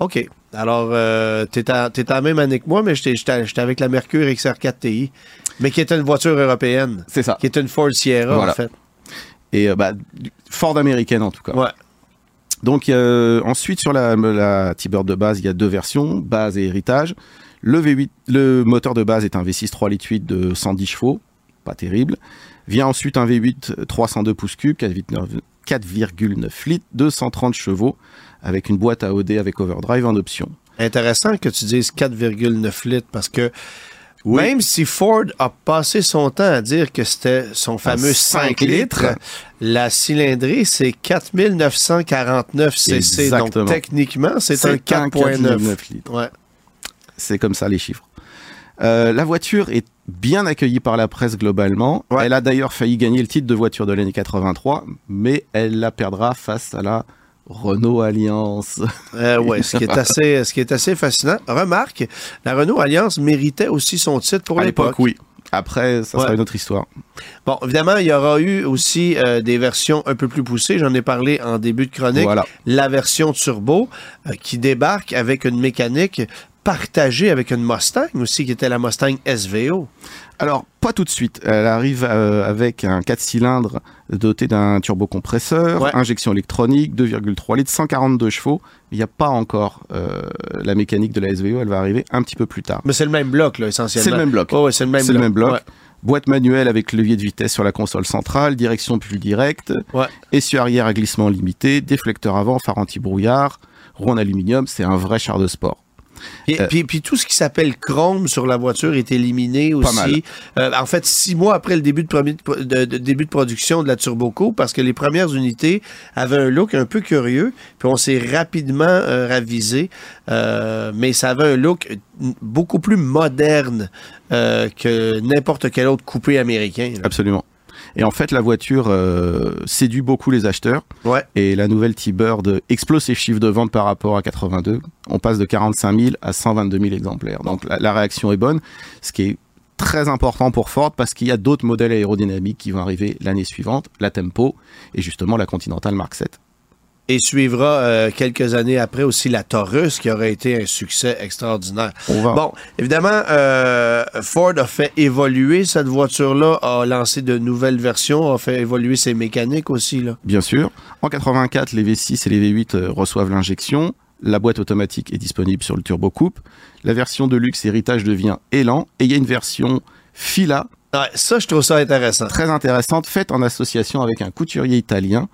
OK. Alors, euh, t'es à la même année que moi, mais j'étais, avec la Mercury XR4 TI, mais qui était une voiture européenne, C'est ça. qui est une Ford Sierra, Voilà. en fait. Et euh, bah, Ford américaine en tout cas. Ouais. Donc euh, ensuite sur la, la T-Bird de base, il y a deux versions, base et héritage. Le V8, le moteur de base est un V6 3 litres 8 de 110 chevaux, pas terrible. Vient ensuite un V8 302 pouces cubes, 4,9 4,9 litres, 230 chevaux, avec une boîte à OD avec overdrive en option. Intéressant que tu dises 4,9 litres, parce que même si Ford a passé son temps à dire que c'était son fameux 5 5 litres, litres. la cylindrée, c'est 4949 cc. Exactement. Donc, techniquement, c'est un C'est un 4,9. 4,9 litres. Ouais. C'est comme ça les chiffres. Euh, la voiture est bien accueillie par la presse globalement. Ouais. Elle a d'ailleurs failli gagner le titre de voiture de l'année 83, mais elle la perdra face à la Renault Alliance. Euh, ouais, ce qui est assez, ce qui est assez fascinant. Remarque, la Renault Alliance méritait aussi son titre pour à l'époque. l'époque, oui. Après, ça Ouais. sera une autre histoire. Bon, évidemment, il y aura eu aussi euh, des versions un peu plus poussées. J'en ai parlé en début de chronique. Voilà. La version turbo euh, qui débarque avec une mécanique partagée avec une Mustang aussi, qui était la Mustang SVO. Alors, pas tout de suite. Elle arrive euh, avec un 4 cylindres doté d'un turbocompresseur, Ouais. injection électronique, 2,3 litres, 142 chevaux. Il n'y a pas encore euh, la mécanique de la SVO, elle va arriver un petit peu plus tard. Mais c'est le même bloc, là, essentiellement. C'est le même bloc. Ouais, c'est le même C'est bloc. le même bloc. Ouais. Boîte manuelle avec levier de vitesse sur la console centrale, direction plus directe, essieu arrière à glissement limité, déflecteur avant, phare anti-brouillard, roue en aluminium, c'est un vrai char de sport. Et, Euh, puis, puis tout ce qui s'appelle chrome sur la voiture est éliminé aussi. Euh, en fait, six mois après le début de, premier- de- de- début de production de la Turbo Coupe, parce que les premières unités avaient un look un peu curieux, puis on s'est rapidement euh, ravisé, mais ça avait un look beaucoup plus moderne que n'importe quel autre coupé américain. là. Absolument. Et en fait, la voiture euh, séduit beaucoup les acheteurs. Ouais. Et la nouvelle T-Bird explose ses chiffres de vente par rapport à 82. On passe de 45 000 à 122 000 exemplaires. Donc la, la réaction est bonne, ce qui est très important pour Ford parce qu'il y a d'autres modèles aérodynamiques qui vont arriver l'année suivante, la Tempo et justement la Continental Mark 7. Et suivra euh, quelques années après aussi la Taurus, qui aurait été un succès extraordinaire. Bon, évidemment, euh, Ford a fait évoluer cette voiture-là, a lancé de nouvelles versions, a fait évoluer ses mécaniques aussi. Là. Bien sûr. En 84, les V6 et les V8 euh, reçoivent l'injection. La boîte automatique est disponible sur le Turbo Coupe. La version de luxe héritage devient Elan. Et il y a une version Fila, Ouais, ça, je trouve ça intéressant. très intéressante, faite en association avec un couturier italien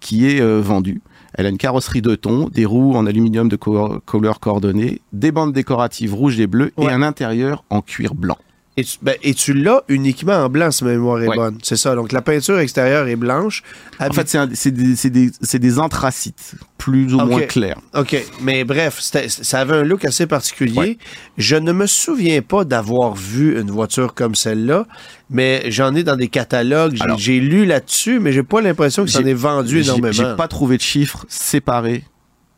qui est euh, vendu. Elle a une carrosserie de ton, des roues en aluminium de co- couleur coordonnée, des bandes décoratives rouges et bleues Ouais. et un intérieur en cuir blanc. Et tu, ben, et tu l'as uniquement en blanc, si ma mémoire est Ouais. bonne. C'est ça. Donc, la peinture extérieure est blanche. En fait, c'est des, des- anthracites, plus ou moins clairs. OK, mais bref, ça avait un look assez particulier. Ouais. Je ne me souviens pas d'avoir vu une voiture comme celle-là, mais j'en ai dans des catalogues. J'ai- lu là-dessus, mais j'ai pas l'impression que ça en est vendu énormément. J'ai pas trouvé de chiffres séparés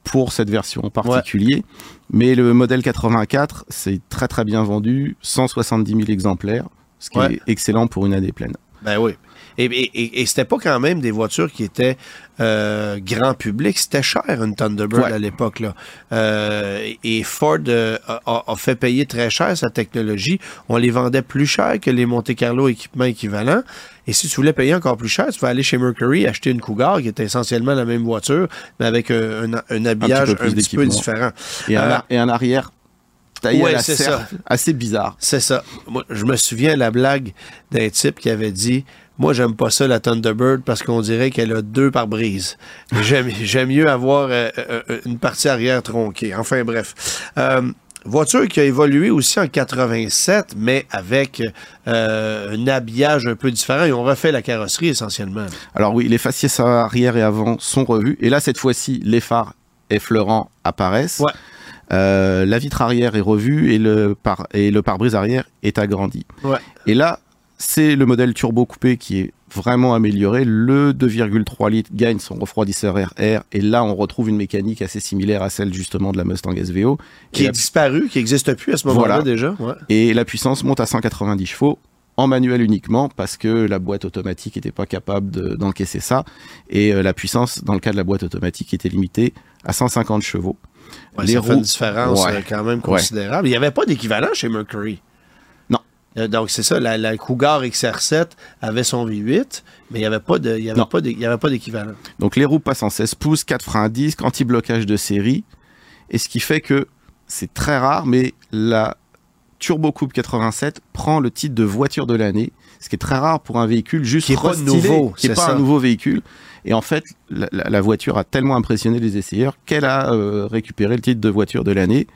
pour cette version en particulier, mais le modèle 84, c'est très très bien vendu, 170 000 exemplaires, ce qui Ouais. est excellent pour une année pleine. Ben oui. Et, et, et- c'était pas quand même des voitures qui étaient euh, grand public. C'était cher, une Thunderbird Ouais. à l'époque. là. Euh, et Ford euh, a, a- fait payer très cher sa technologie. On les vendait plus cher que les Monte Carlo équipements équivalents. Et si tu voulais payer encore plus cher, tu vas aller chez Mercury acheter une Cougar qui était essentiellement la même voiture, mais avec un, un- un habillage un petit peu différent. Et, un, Euh, et un arrière taillé ouais, à la c'est serre, assez bizarre. C'est ça. Moi, je me souviens de la blague d'un type qui avait dit Moi, j'aime pas ça, la Thunderbird, parce qu'on dirait qu'elle a deux pare-brises. J'aime j'aime mieux avoir euh, euh, une partie arrière tronquée. Enfin, bref. Euh, voiture qui a évolué aussi en 87, mais avec euh, un habillage un peu différent. Ils ont refait la carrosserie essentiellement. Alors oui, les faciès arrière et avant sont revus, et là cette fois-ci, les phares effleurants apparaissent. Ouais. Euh, la vitre arrière est revue et le, par et le pare-brise arrière est agrandi. Ouais. Et là, c'est le modèle turbo coupé qui est vraiment amélioré. Le 2,3 litres gagne son refroidisseur RR et là, on retrouve une mécanique assez similaire à celle justement de la Mustang SVO. Qui est la, disparu, qui n'existe plus à ce moment-là Voilà. déjà. Ouais. et la puissance monte à 190 chevaux en manuel uniquement parce que la boîte automatique n'était pas capable de- d'encaisser ça et euh, la puissance dans le cas de la boîte automatique était limitée à 150 chevaux. Ouais, Les ça fait une différence Ouais. euh, quand même considérable. Il n'y avait pas d'équivalent chez Mercury. Euh, donc, c'est ça, la, la Cougar XR7 avait son V8, mais il n'y avait pas de- il y avait Non. pas d'é- il y avait pas d'équivalent. Donc les roues passent en 16 pouces, 4 freins à disque, anti-blocage de série. Et ce qui fait que c'est très rare, mais la Turbo Coupe 87 prend le titre de voiture de l'année, ce qui est très rare pour un véhicule juste Qui est pas nouveau, qui est c'est pas ça. un nouveau véhicule. Et en fait, la voiture a tellement impressionné les essayeurs qu'elle a euh, récupéré le titre de voiture de l'année.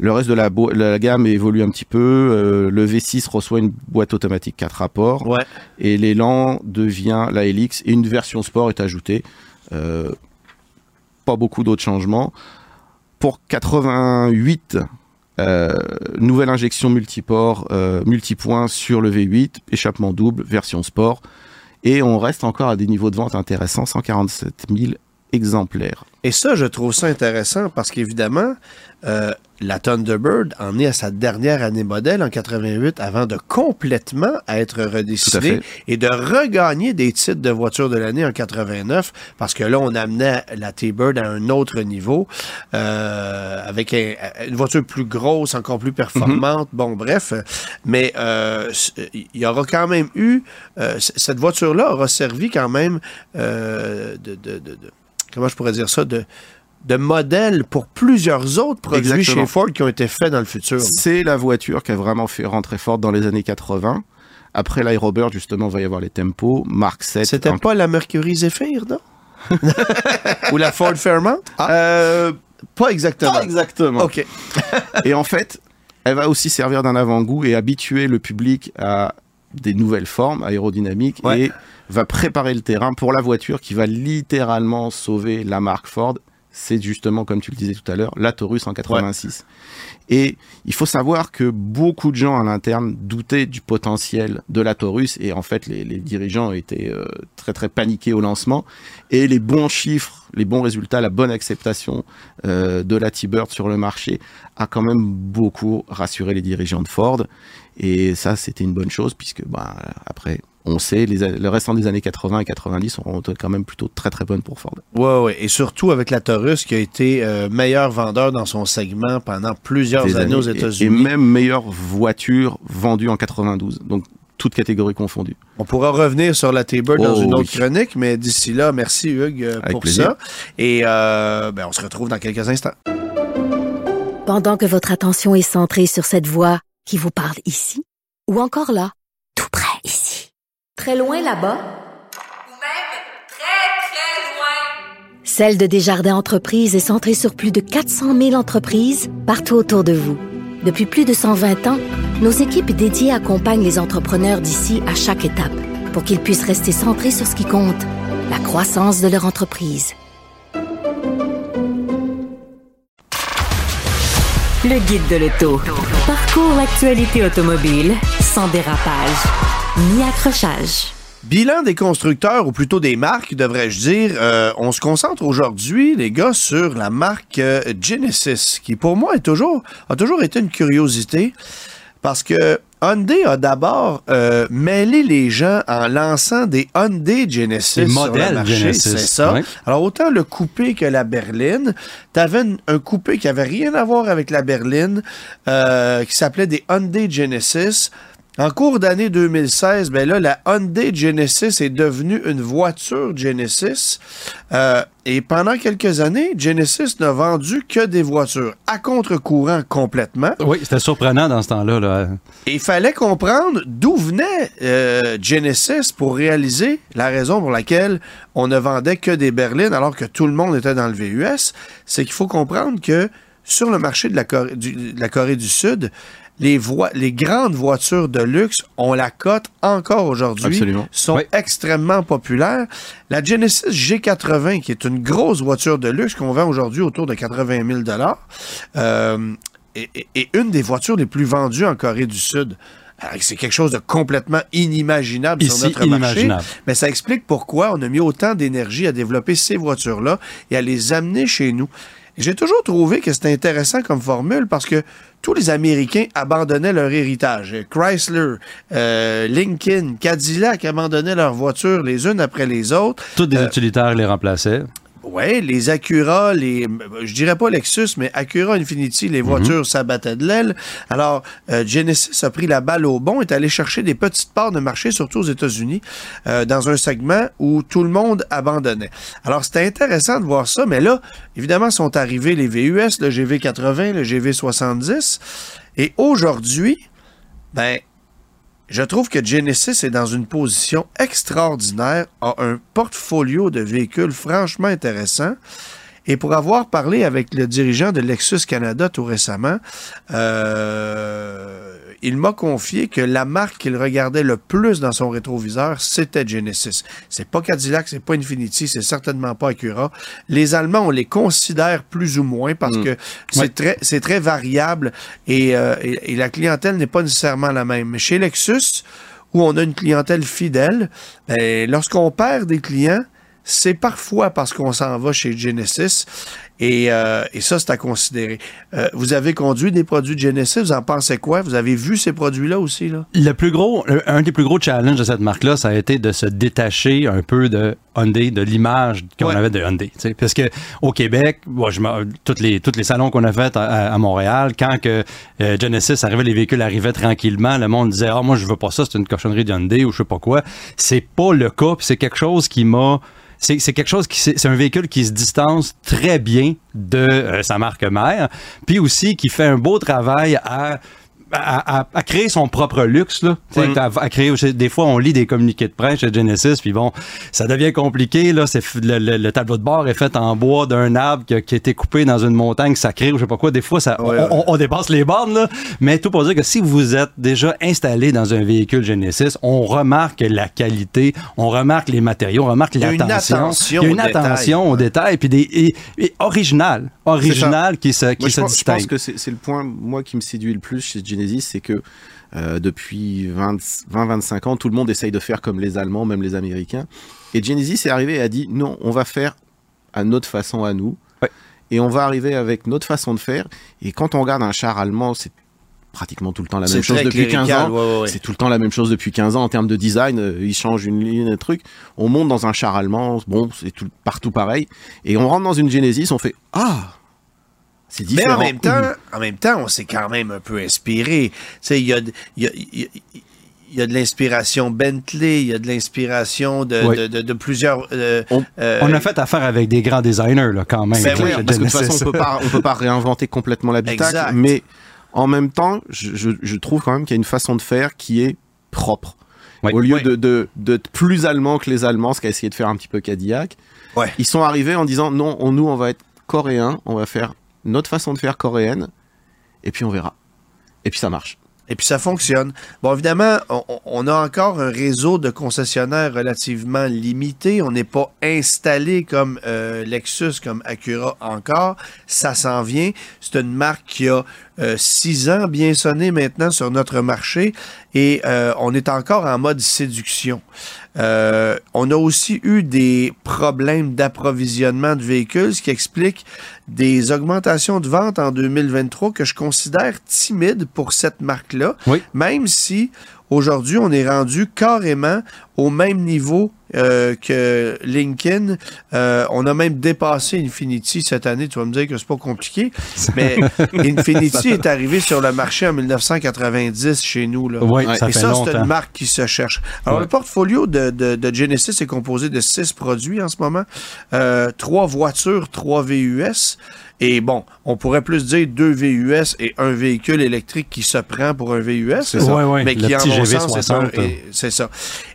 Le reste de la, gamme évolue un petit peu. euh, le V6 reçoit une boîte automatique 4 rapports Ouais. et l'élan devient la Helix et une version sport est ajoutée. Euh, pas beaucoup d'autres changements. Pour 88, euh, nouvelle injection multiport, multipoint sur le V8, échappement double, version sport. Et on reste encore à des niveaux de vente intéressants, 147 000 exemplaires. Et ça, je trouve ça intéressant parce qu'évidemment, euh, la Thunderbird en est à sa dernière année modèle en 88 avant de complètement être redessinée et de regagner des titres de voiture de l'année en 89 parce que là, on amenait la T-Bird à un autre niveau euh, avec un- une voiture plus grosse, encore plus performante. Bon, bref. Mais euh, il y aura quand même eu... euh, cette voiture-là aura servi quand même euh, de- de- de- de comment je pourrais dire ça, de, de modèle pour plusieurs autres produits Exactement. chez Ford qui ont été faits dans le futur. C'est la voiture qui a vraiment fait rentrer forte dans les années 80. Après l'Aerobird, justement, va y avoir les tempos. Mark 7. C'était en- pas la Mercury Zephyr, non? Ou la Ford Fairmont? Euh, Pas exactement. Pas exactement. OK. Et en fait, elle va aussi servir d'un avant-goût et habituer le public à des nouvelles formes aérodynamiques Ouais. et va préparer le terrain pour la voiture qui va littéralement sauver la marque Ford. C'est justement, comme tu le disais tout à l'heure, la Taurus en 86. Et il faut savoir que beaucoup de gens à l'interne doutaient du potentiel de la Taurus et en fait les, les dirigeants étaient euh, très très paniqués au lancement. Et les bons chiffres, les bons résultats, la bonne acceptation euh, de la T-Bird sur le marché a quand même beaucoup rassuré les dirigeants de Ford. Et ça c'était une bonne chose puisque bah, après on sait les, le restant des années 80 et 90 ont été quand même plutôt très très bonnes pour Ford. Ouais, ouais. Et surtout avec la Taurus qui a été euh, meilleur vendeur dans son segment pendant plusieurs années aux. Et- États-Unis. Et, même meilleure voiture vendue en 92. Donc toutes catégories confondues. On pourra revenir sur la T-Bird dans Oh, une autre oui. chronique, mais d'ici là, merci Hugues euh, Avec pour plaisir. ça. Et euh, ben, on se retrouve dans quelques instants. Pendant que votre attention est centrée sur cette voix qui vous parle ici, ou encore là, très loin là-bas, ou même très, très loin. Celle de Desjardins Entreprises est centrée sur plus de 400 000 entreprises partout autour de vous. Depuis plus de 120 ans, nos équipes dédiées accompagnent les entrepreneurs d'ici à chaque étape pour qu'ils puissent rester centrés sur ce qui compte, la croissance de leur entreprise. Le guide de l'auto. Parcours l'actualité automobile sans dérapage ni accrochage. Bilan des constructeurs, ou plutôt des marques, devrais-je dire. Euh, on se concentre aujourd'hui, les gars, sur la marque euh, Genesis, qui pour moi est toujours, a toujours été une curiosité, parce que Hyundai a d'abord euh, mêlé les gens en lançant des Hyundai Genesis Des sur modèles le marché. Genesis, C'est ça. Alors, autant le coupé que la berline. Tu avais un coupé qui avait rien à voir avec la berline, euh, qui s'appelait des Hyundai Genesis. En cours d'année 2016, ben là, la Hyundai Genesis est devenue une voiture Genesis. Euh, et pendant quelques années, Genesis n'a vendu que des voitures à contre-courant complètement. Oui, c'était surprenant dans ce temps-là. Là. Il fallait comprendre d'où venait euh, Genesis pour réaliser la raison pour laquelle on ne vendait que des berlines alors que tout le monde était dans le VUS. C'est qu'il faut comprendre que sur le marché de la Corée du, de la Corée du Sud, les, les grandes voitures de luxe ont la cote encore aujourd'hui, Absolument. sont Oui. extrêmement populaires. La Genesis G80, qui est une grosse voiture de luxe qu'on vend aujourd'hui autour de 80 000 euh, est, est- une des voitures les plus vendues en Corée du Sud. C'est quelque chose de complètement inimaginable sur notre marché. Mais ça explique pourquoi on a mis autant d'énergie à développer ces voitures-là et à les amener chez nous. J'ai toujours trouvé que c'était intéressant comme formule parce que tous les Américains abandonnaient leur héritage. Chrysler, euh, Lincoln, Cadillac abandonnaient leurs voitures les unes après les autres. Tous des Euh, utilitaires les remplaçaient. Ouais, les Acura, les, je dirais pas Lexus, mais Acura Infinity, les voitures s'abattaient de l'aile. Alors, euh, Genesis a pris la balle au bon, est allé chercher des petites parts de marché, surtout aux États-Unis, euh, dans un segment où tout le monde abandonnait. Alors, c'était intéressant de voir ça, mais là, évidemment, sont arrivés les VUS, le GV80, le GV70, et aujourd'hui, ben, je trouve que Genesis est dans une position extraordinaire, a un portfolio de véhicules franchement intéressant. Et pour avoir parlé avec le dirigeant de Lexus Canada tout récemment, euh, il m'a confié que la marque qu'il regardait le plus dans son rétroviseur, c'était Genesis. C'est pas Cadillac, c'est pas Infinity, c'est certainement pas Acura. Les Allemands, on les considère plus ou moins parce que c'est Ouais. très, c'est très variable et, euh, et- et la clientèle n'est pas nécessairement la même. Mais chez Lexus, où on a une clientèle fidèle, ben, lorsqu'on perd des clients, c'est parfois parce qu'on s'en va chez Genesis. Et, euh, et ça, c'est à considérer. Euh, vous avez conduit des produits Genesis, vous en pensez quoi? Vous avez vu ces produits-là aussi? Là? Le plus gros, un des plus gros challenges de cette marque-là, ça a été de se détacher un peu de Hyundai, de l'image qu'on Ouais. avait de Hyundai. tu sais. Parce que au Québec, moi, je toutes les toutes les salons qu'on a fait à, à Montréal, quand que euh, Genesis arrivait, les véhicules arrivaient tranquillement, le monde disait ah moi je veux pas ça, c'est une cochonnerie de Hyundai ou je sais pas quoi. C'est pas le cas, c'est quelque chose qui m'a c'est quelque chose qui c'est un véhicule qui se distance très bien de euh, sa marque mère, puis aussi qui fait un beau travail à à, à- à créer son propre luxe. Là. À, à créer, des fois, on lit des communiqués de presse chez Genesis, puis bon, ça devient compliqué. Là, c'est, le, le- le tableau de bord est fait en bois d'un arbre qui a, qui a été coupé dans une montagne sacrée ou je sais pas quoi. Des fois, ça, on, ouais. on- on dépasse les bornes. Là. Mais tout pour dire que si vous êtes déjà installé dans un véhicule Genesis, on remarque la qualité, on remarque les matériaux, on remarque l'attention. attention Il y a une attention aux détails, puis des et, et original, original qui se, qui Moi, se je, pense, je distingue. pense que c'est le point, moi, qui me séduit le plus chez Genesis, c'est que euh, depuis 20-25 ans, tout le monde essaye de faire comme les Allemands, même les Américains. Et Genesis est arrivé et a dit non, on va faire à notre façon à nous. Ouais. Et on va arriver avec notre façon de faire. Et quand on regarde un char allemand, c'est pratiquement tout le temps la même chose depuis 15 clérical, ans. ouais, ouais, ouais. C'est tout le temps la même chose depuis 15 ans en termes de design. euh, ils changent une ligne, un truc. On monte dans un char allemand, bon, c'est tout, partout pareil. Et on rentre dans une Genesis, on fait Ah C'est Mais différent. en même temps, en même temps, on s'est quand même un peu inspiré. Tu sais, il y a, y a- il y a- il y a de l'inspiration Bentley, il y a de l'inspiration de, Oui. de, de- de plusieurs. euh, On- euh, On a fait affaire avec des grands designers là, quand même. Ben chez oui, Parce que de toute façon, on peut pas, on peut pas réinventer complètement l'habitacle, Exact. mais en même temps, je, je- je trouve quand même qu'il y a une façon de faire qui est propre. Oui. Au lieu Oui. de, de, d'être plus allemand que les Allemands, ce qu'a essayé de faire un petit peu Cadillac, Ouais. ils sont arrivés en disant non, on, nous, on va être coréens, on va faire notre façon de faire coréenne, et puis on verra. Et puis ça marche. Et puis ça fonctionne. Bon, évidemment, on, a encore un réseau de concessionnaires relativement limité. On n'est pas installé comme euh, Lexus, comme Acura encore. Ça s'en vient. C'est une marque qui a euh, six ans bien sonné maintenant sur notre marché et euh, on est encore en mode séduction. Euh, on a aussi eu des problèmes d'approvisionnement de véhicules, ce qui explique des augmentations de ventes en 2023 que je considère timides pour cette marque-là, Oui. même si aujourd'hui on est rendu carrément au même niveau euh, que Lincoln. Euh, on a même dépassé Infinity cette année. Tu vas me dire que c'est pas compliqué, mais Infinity est arrivé sur le marché en 1990 chez nous. Là. Oui, Ouais. ça Et fait ça, c'est une marque qui se cherche. Alors, Ouais. le portfolio de, de- de Genesis est composé de six produits en ce moment. Euh, trois voitures, trois VUS. Et bon, on pourrait plus dire deux VUS et un véhicule électrique qui se prend pour un VUS. C'est ça. Ouais, ouais, Mais le qui, en petit mon GV60, sens, est un- et- c'est ça.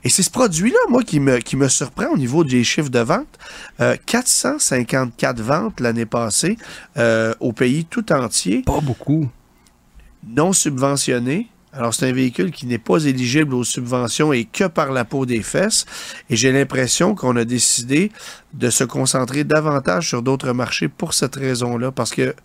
Et c'est ce produit-là, moi, qui me, qui me surprend au niveau des chiffres de vente. Euh, 454 ventes l'année passée euh, au pays tout entier Pas beaucoup. non subventionné. Alors, c'est un véhicule qui n'est pas éligible aux subventions et que par la peau des fesses. Et j'ai l'impression qu'on a décidé de se concentrer davantage sur d'autres marchés pour cette raison-là, parce que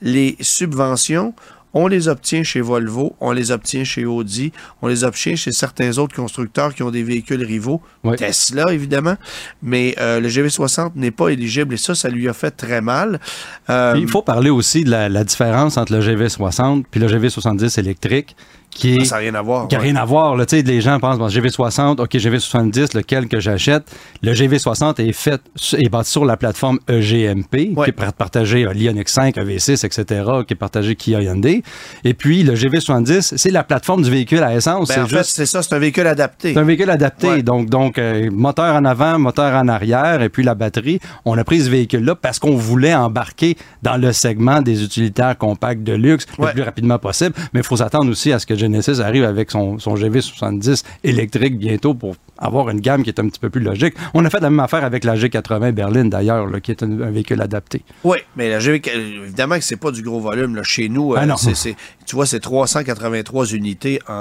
les subventions, on les obtient chez Volvo, on les obtient chez Audi, on les obtient chez certains autres constructeurs qui ont des véhicules rivaux, Ouais. Tesla évidemment, mais euh, le GV60 n'est pas éligible et ça, ça lui a fait très mal. Euh, Il faut parler aussi de la, la différence entre le GV60 puis le GV70 électrique, qui est ça n'a rien à voir. qui ouais. rien à voir. Là. Les gens pensent, bon, GV60, OK, GV70, lequel que j'achète? Le GV60 est fait, est bâti sur la plateforme E EGMP, Ouais. qui est par- partagé à l'Ioniq 5, EV6, etc., qui est partagé Kia Hyundai. Et puis, le GV70, c'est la plateforme du véhicule à essence. Ben, c'est en fait, juste c'est ça, c'est un véhicule adapté. c'est un véhicule adapté, Ouais. donc, donc euh, moteur en avant, moteur en arrière, et puis la batterie. On a pris ce véhicule-là parce qu'on voulait embarquer dans le segment des utilitaires compacts de luxe le plus rapidement possible. Mais il faut s'attendre aussi à ce que Genesis arrive avec son, son GV70 électrique bientôt pour avoir une gamme qui est un petit peu plus logique. On a fait la même affaire avec la G80 Berlin d'ailleurs, qui est un, un véhicule adapté. Oui, mais la GV, évidemment que c'est pas du gros volume. Là. Chez nous, Ah euh, tu vois, c'est 383 unités en,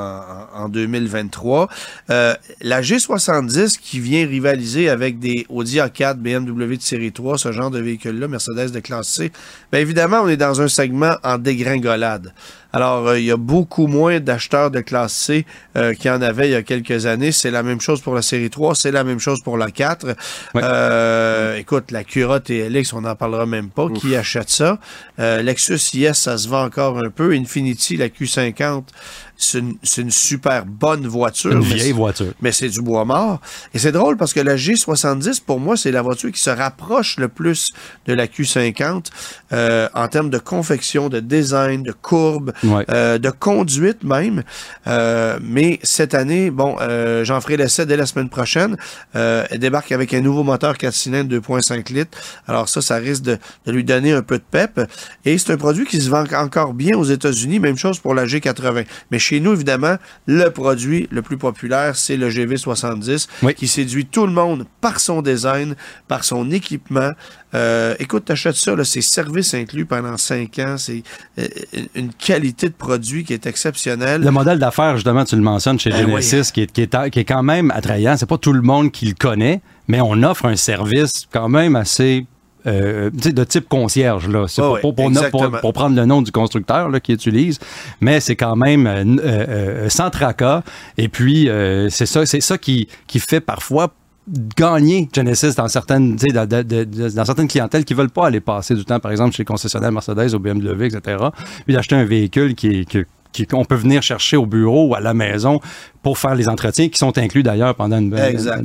en- en 2023. Euh, la G70 qui vient rivaliser avec des Audi A4, BMW de série 3, ce genre de véhicule-là, Mercedes de classe C, bien évidemment, on est dans un segment en dégringolade. Alors, euh, il y a beaucoup moins d'acheteurs de classe C euh, qu'il y en avait il y a quelques années. C'est la même chose pour la série 3, c'est la même chose pour la 4. Ouais. Euh, écoute, la Cura TLX, on n'en parlera même pas. Qui achète ça? Euh, Lexus IS, ça se vend encore un peu. Infinity, la Q50, c'est une, c'est une super bonne voiture. Une vieille voiture. mais c'est du bois mort. Et c'est drôle parce que la G70, pour moi, c'est la voiture qui se rapproche le plus de la Q50 euh, en termes de confection, de design, de courbe, Ouais. euh, de conduite même. Euh, mais cette année, bon, euh, j'en ferai l'essai dès la semaine prochaine. Euh, elle débarque avec un nouveau moteur 4 cylindres 2.5 litres. Alors ça, ça risque de, de lui donner un peu de pep. Et c'est un produit qui se vend encore bien aux États-Unis. Même chose pour la G80. Mais chez nous, évidemment, le produit le plus populaire, c'est le GV70 Oui. qui séduit tout le monde par son design, par son équipement. Euh, écoute, t'achètes ça, c'est service inclus pendant 5 ans. C'est euh, une qualité de produit qui est exceptionnelle. Le modèle d'affaires, justement, tu le mentionnes chez Ben Genesis, qui, est, qui, est, qui est quand même attrayant. C'est pas tout le monde qui le connaît, mais on offre un service quand même assez. Euh, de type concierge, là. C'est pour, pour, exactement. pour- pour prendre le nom du constructeur là, qui utilise, mais c'est quand même euh, euh, sans tracas. Et puis, c'est ça, c'est ça qui, qui fait parfois gagner Genesis dans certaines, dans, de- de- de- dans certaines clientèles qui veulent pas aller passer du temps, par exemple, chez les concessionnaires Mercedes ou BMW, etc., puis d'acheter un véhicule qui est- que- qui- qu'on peut venir chercher au bureau ou à la maison pour faire les entretiens qui sont inclus d'ailleurs pendant, une,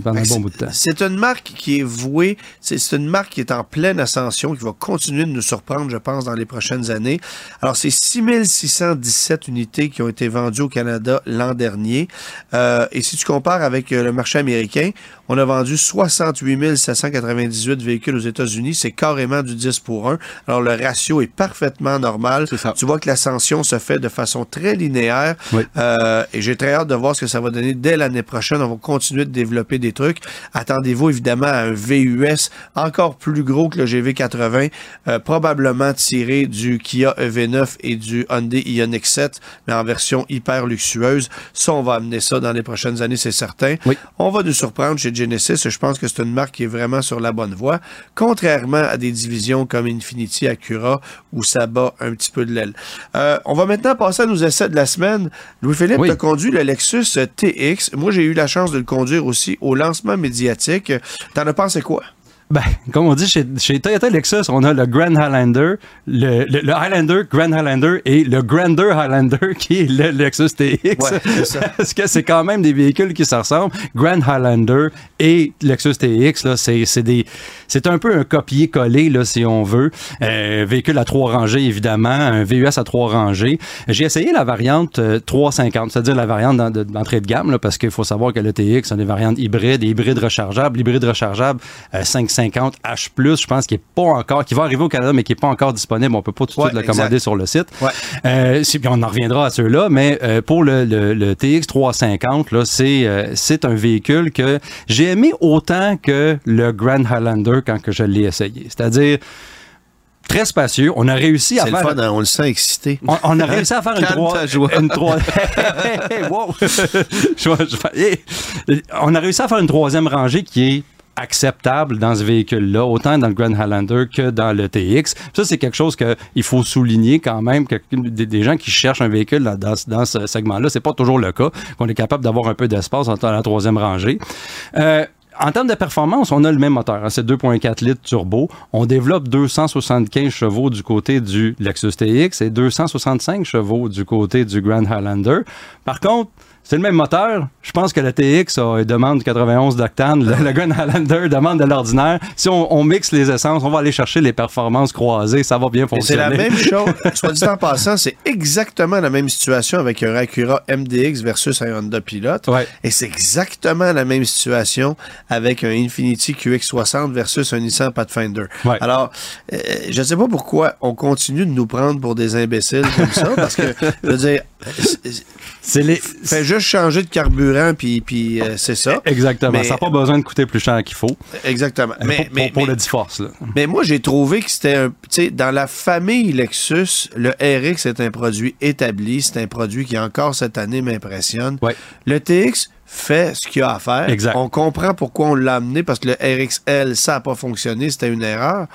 pendant un bon bout de temps. C'est une marque qui est vouée, c'est une marque qui est en pleine ascension, qui va continuer de nous surprendre, je pense, dans les prochaines années. Alors, c'est 6617 unités qui ont été vendues au Canada l'an dernier. Euh, et si tu compares avec euh, le marché américain, on a vendu 68 798 véhicules aux États-Unis. C'est carrément du 10 pour 1. Alors, le ratio est parfaitement normal. Tu vois que l'ascension se fait de façon très linéaire. Oui. Euh, et j'ai très hâte de voir ce que ça va donner dès l'année prochaine. On va continuer de développer des trucs. Attendez-vous évidemment à un VUS encore plus gros que le GV80, euh, probablement tiré du Kia EV9 et du Hyundai Ioniq 7, mais en version hyper luxueuse. Ça, on va amener ça dans les prochaines années, c'est certain. Oui. On va nous surprendre chez Genesis. Je pense que c'est une marque qui est vraiment sur la bonne voie, contrairement à des divisions comme Infiniti, Acura, où ça bat un petit peu de l'aile. Euh, on va maintenant passer à nos essais de la semaine. Louis-Philippe, Oui. tu as conduit le Lexus TX. Moi, j'ai eu la chance de le conduire aussi au lancement médiatique. T'en as pensé quoi? Ben, comme on dit chez, chez Toyota Lexus, on a le Grand Highlander, le, le- le Highlander, Grand Highlander et le Grander Highlander qui est le Lexus TX. Ouais, c'est ça. Parce que c'est quand même des véhicules qui se ressemblent. Grand Highlander et Lexus TX, là, c'est, c'est des, c'est un peu un copier-coller, là, si on veut. Euh, véhicule à trois rangées, évidemment, un VUS à trois rangées. J'ai essayé la variante euh, 350, c'est-à-dire la variante d'en- de- d'entrée de gamme, là, parce qu'il faut savoir que le TX a des variantes hybrides, hybrides rechargeables, hybride rechargeable euh, 550 H+, je pense qu'il est pas encore, qui va arriver au Canada, mais qui est pas encore disponible. On peut pas tout de Ouais, suite le exact. commander sur le site. Ouais. Euh, si- puis on en reviendra à ceux-là, mais euh, pour le, le- le TX 350, là, c'est euh, c'est un véhicule que j'ai aimé autant que le Grand Highlander quand que je l'ai essayé. C'est-à-dire très spacieux. On a réussi à C'est le faire. fun, hein? on le sent excité. On, on a réussi à faire une Calme trois. ta joie. Une trois. wow. Je vais- je vais- hey. On a réussi à faire une troisième rangée qui est acceptable dans ce véhicule-là, autant dans le Grand Highlander que dans le TX. Ça, c'est quelque chose qu'il faut souligner quand même, que des, gens qui cherchent un véhicule dans, ce segment-là, c'est pas toujours le cas, qu'on est capable d'avoir un peu d'espace dans la troisième rangée. Euh, en termes de performance, on a le même moteur. hein, c'est 2.4 litres turbo. On développe 275 chevaux du côté du Lexus TX et 265 chevaux du côté du Grand Highlander. Par contre, c'est le même moteur. Je pense que le TX a, demande 91 d'octane. Le, le Grand Highlander demande de l'ordinaire. Si on, on mixe les essences, on va aller chercher les performances croisées. Ça va bien Et c'est fonctionner. la même chose. Soit dit en passant, c'est exactement la même situation avec un Acura MDX versus un Honda Pilot. Ouais. Et c'est exactement la même situation avec un Infiniti QX60 versus un Nissan Pathfinder. Ouais. Alors, euh, je ne sais pas pourquoi on continue de nous prendre pour des imbéciles comme ça, parce que, je veux dire, C'est les... juste changer de carburant, puis, puis euh, c'est ça. Exactement. Mais- Ça n'a pas besoin de coûter plus cher qu'il faut. Exactement. Mais, pour, mais, pour- pour mais- le D-Force, là. Mais moi, j'ai trouvé que c'était un. Tu sais, dans la famille Lexus, le RX est un produit établi. C'est un produit qui, encore cette année, m'impressionne. Ouais. Le TX fait ce qu'il a à faire. Exact. On comprend pourquoi on l'a amené parce que le RXL, ça n'a pas fonctionné. C'était une erreur.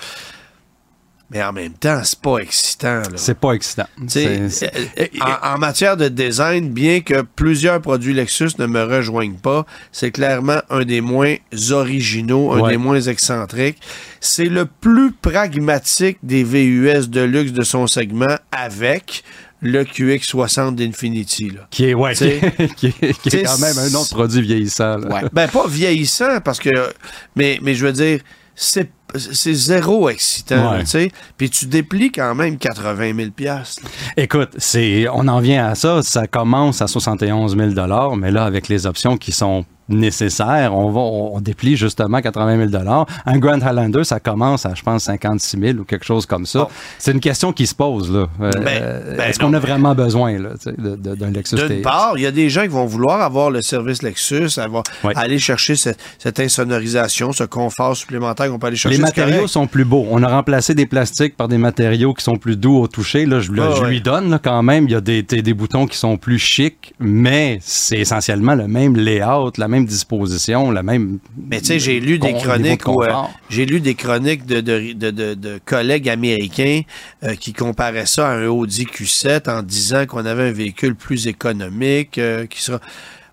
Mais en même temps, c'est pas excitant. C'est pas excitant. C'est- euh, en, en matière de design, bien que plusieurs produits Lexus ne me rejoignent pas, c'est clairement un des moins originaux, un Ouais. des moins excentriques. C'est le plus pragmatique des VUS de luxe de son segment avec le QX60 d'Infinity. là. Qui est, ouais, qui est, qui est- qui est t'sais, quand même un autre produit vieillissant. là. Ben, pas vieillissant, parce que. Mais, mais je veux dire, c'est c'est zéro excitant, Ouais. tu sais. Puis tu déplies quand même 80 000 piastres, là. Écoute, c'est, on en vient à ça. Ça commence à 71 000 mais là, avec les options qui sont nécessaires, on va, on déplie justement 80 000 Un Grand Highlander, ça commence à, je pense, 56 000 ou quelque chose comme ça. C'est une question qui se pose, là. Euh, Ben, ben est-ce qu'on a vraiment besoin, d'un Lexus D'une part, il y a des gens qui vont vouloir avoir le service Lexus, avoir, aller chercher cette, cette insonorisation, ce confort supplémentaire qu'on peut aller chercher. Les matériaux sont plus beaux. On a remplacé des plastiques par des matériaux qui sont plus doux au toucher. Là, je, là, Ah je ouais. lui donne là, quand même. Il y a des boutons qui sont plus chics, mais c'est essentiellement le même layout, la même disposition, la même. Mais tu sais, j'ai lu des chroniques niveau où de confort. j'ai lu des chroniques de, de, de, de- de collègues américains euh, qui comparaient ça à un Audi Q7 en disant qu'on avait un véhicule plus économique, euh, qui sera.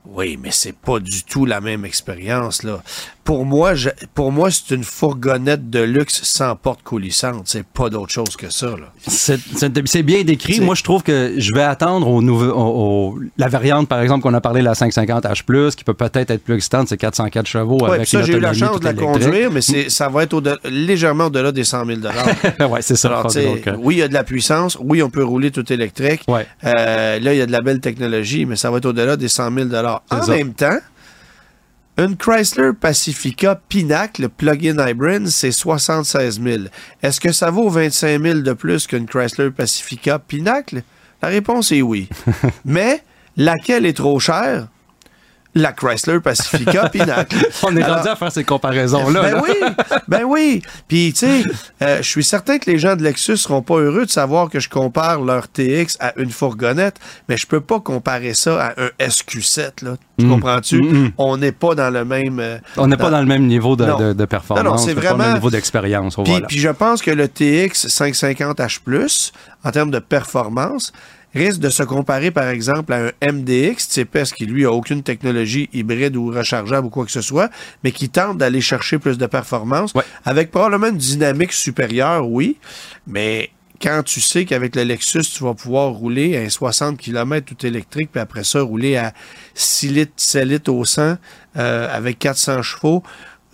Oui, mais c'est pas du tout la même expérience là. Pour moi, je- pour moi, c'est une fourgonnette de luxe sans porte coulissante. C'est pas d'autre chose que ça. C'est- bien décrit. Moi, je trouve que je vais attendre au nouveau, au- au- la variante, par exemple, qu'on a parlé, la 550H+, qui peut peut-être être plus excitante, c'est 404 chevaux Ouais, avec ça, une j'ai eu la chance de la électrique. conduire, mais ça va être légèrement au-delà des 100 000 ouais, c'est ça. Alors, donc, euh, oui, il y a de la puissance. Oui, on peut rouler tout électrique. Ouais. Euh, là, il y a de la belle technologie, mais ça va être au-delà des 100 000 En ça. même temps, une Chrysler Pacifica Pinacle plug-in hybrid, c'est 76 000. Est-ce que ça vaut 25 000 de plus qu'une Chrysler Pacifica Pinacle? La réponse est oui. mais laquelle est trop chère? La Chrysler Pacifica Pinacle. On est Alors- rendu à faire ces comparaisons-là. ben là. oui, ben oui. Puis, tu sais, euh, je suis certain que les gens de Lexus seront pas heureux de savoir que je compare leur TX à une fourgonnette, mais je peux pas comparer ça à un SQ7, là. Tu Mm. comprends-tu? Mm, mm. On n'est pas dans le même... euh, On n'est pas dans le même niveau de, de- de performance, Non, non, c'est on n'est pas dans le vraiment- niveau d'expérience. Puis, voilà. puis je pense que le TX 550H+, en termes de performance, risque de se comparer, par exemple, à un MDX type S qui, lui, a aucune technologie hybride ou rechargeable ou quoi que ce soit, mais qui tente d'aller chercher plus de performance, Ouais. avec probablement une dynamique supérieure, oui, mais quand tu sais qu'avec le Lexus, tu vas pouvoir rouler à un 60 km tout électrique, puis après ça, rouler à 6 litres, 7 litres au 100 euh, avec 400 chevaux,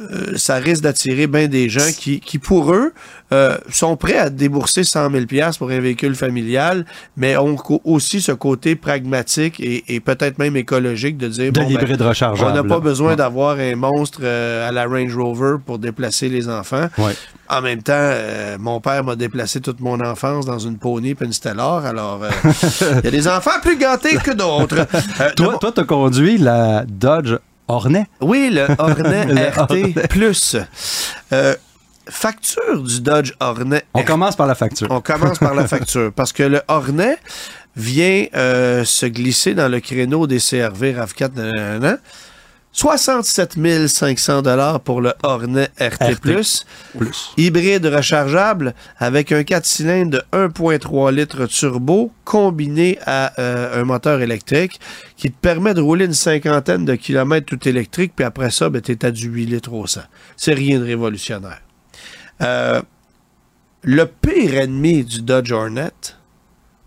euh, ça risque d'attirer bien des gens qui, qui pour eux, euh, sont prêts à débourser 100 000 pièces pour un véhicule familial, mais ont aussi ce côté pragmatique et, et peut-être même écologique de dire de bon, ben, rechargeable. on n'a pas besoin Ouais. d'avoir un monstre euh, à la Range Rover pour déplacer les enfants. Ouais. En même temps, euh, mon père m'a déplacé toute mon enfance dans une Pony puis une Stellar, alors euh, il y a des enfants plus gâtés que d'autres. Mon- toi, tu as conduit la Dodge Hornet. oui, le Hornet Le RT Hornet. Plus. Euh, facture du Dodge Hornet On commence par la facture. On commence par la facture. Parce que le Hornet vient euh, se glisser dans le créneau des CRV RAV4. nanana. 67 500 dollars pour le Hornet RT+. RT+. Plus. Hybride rechargeable avec un 4 cylindres de 1.3 litres turbo combiné à euh, un moteur électrique qui te permet de rouler une cinquantaine de kilomètres tout électrique, puis après ça, ben, tu es à du 8 litres au 100. C'est rien de révolutionnaire. Euh, le pire ennemi du Dodge Hornet,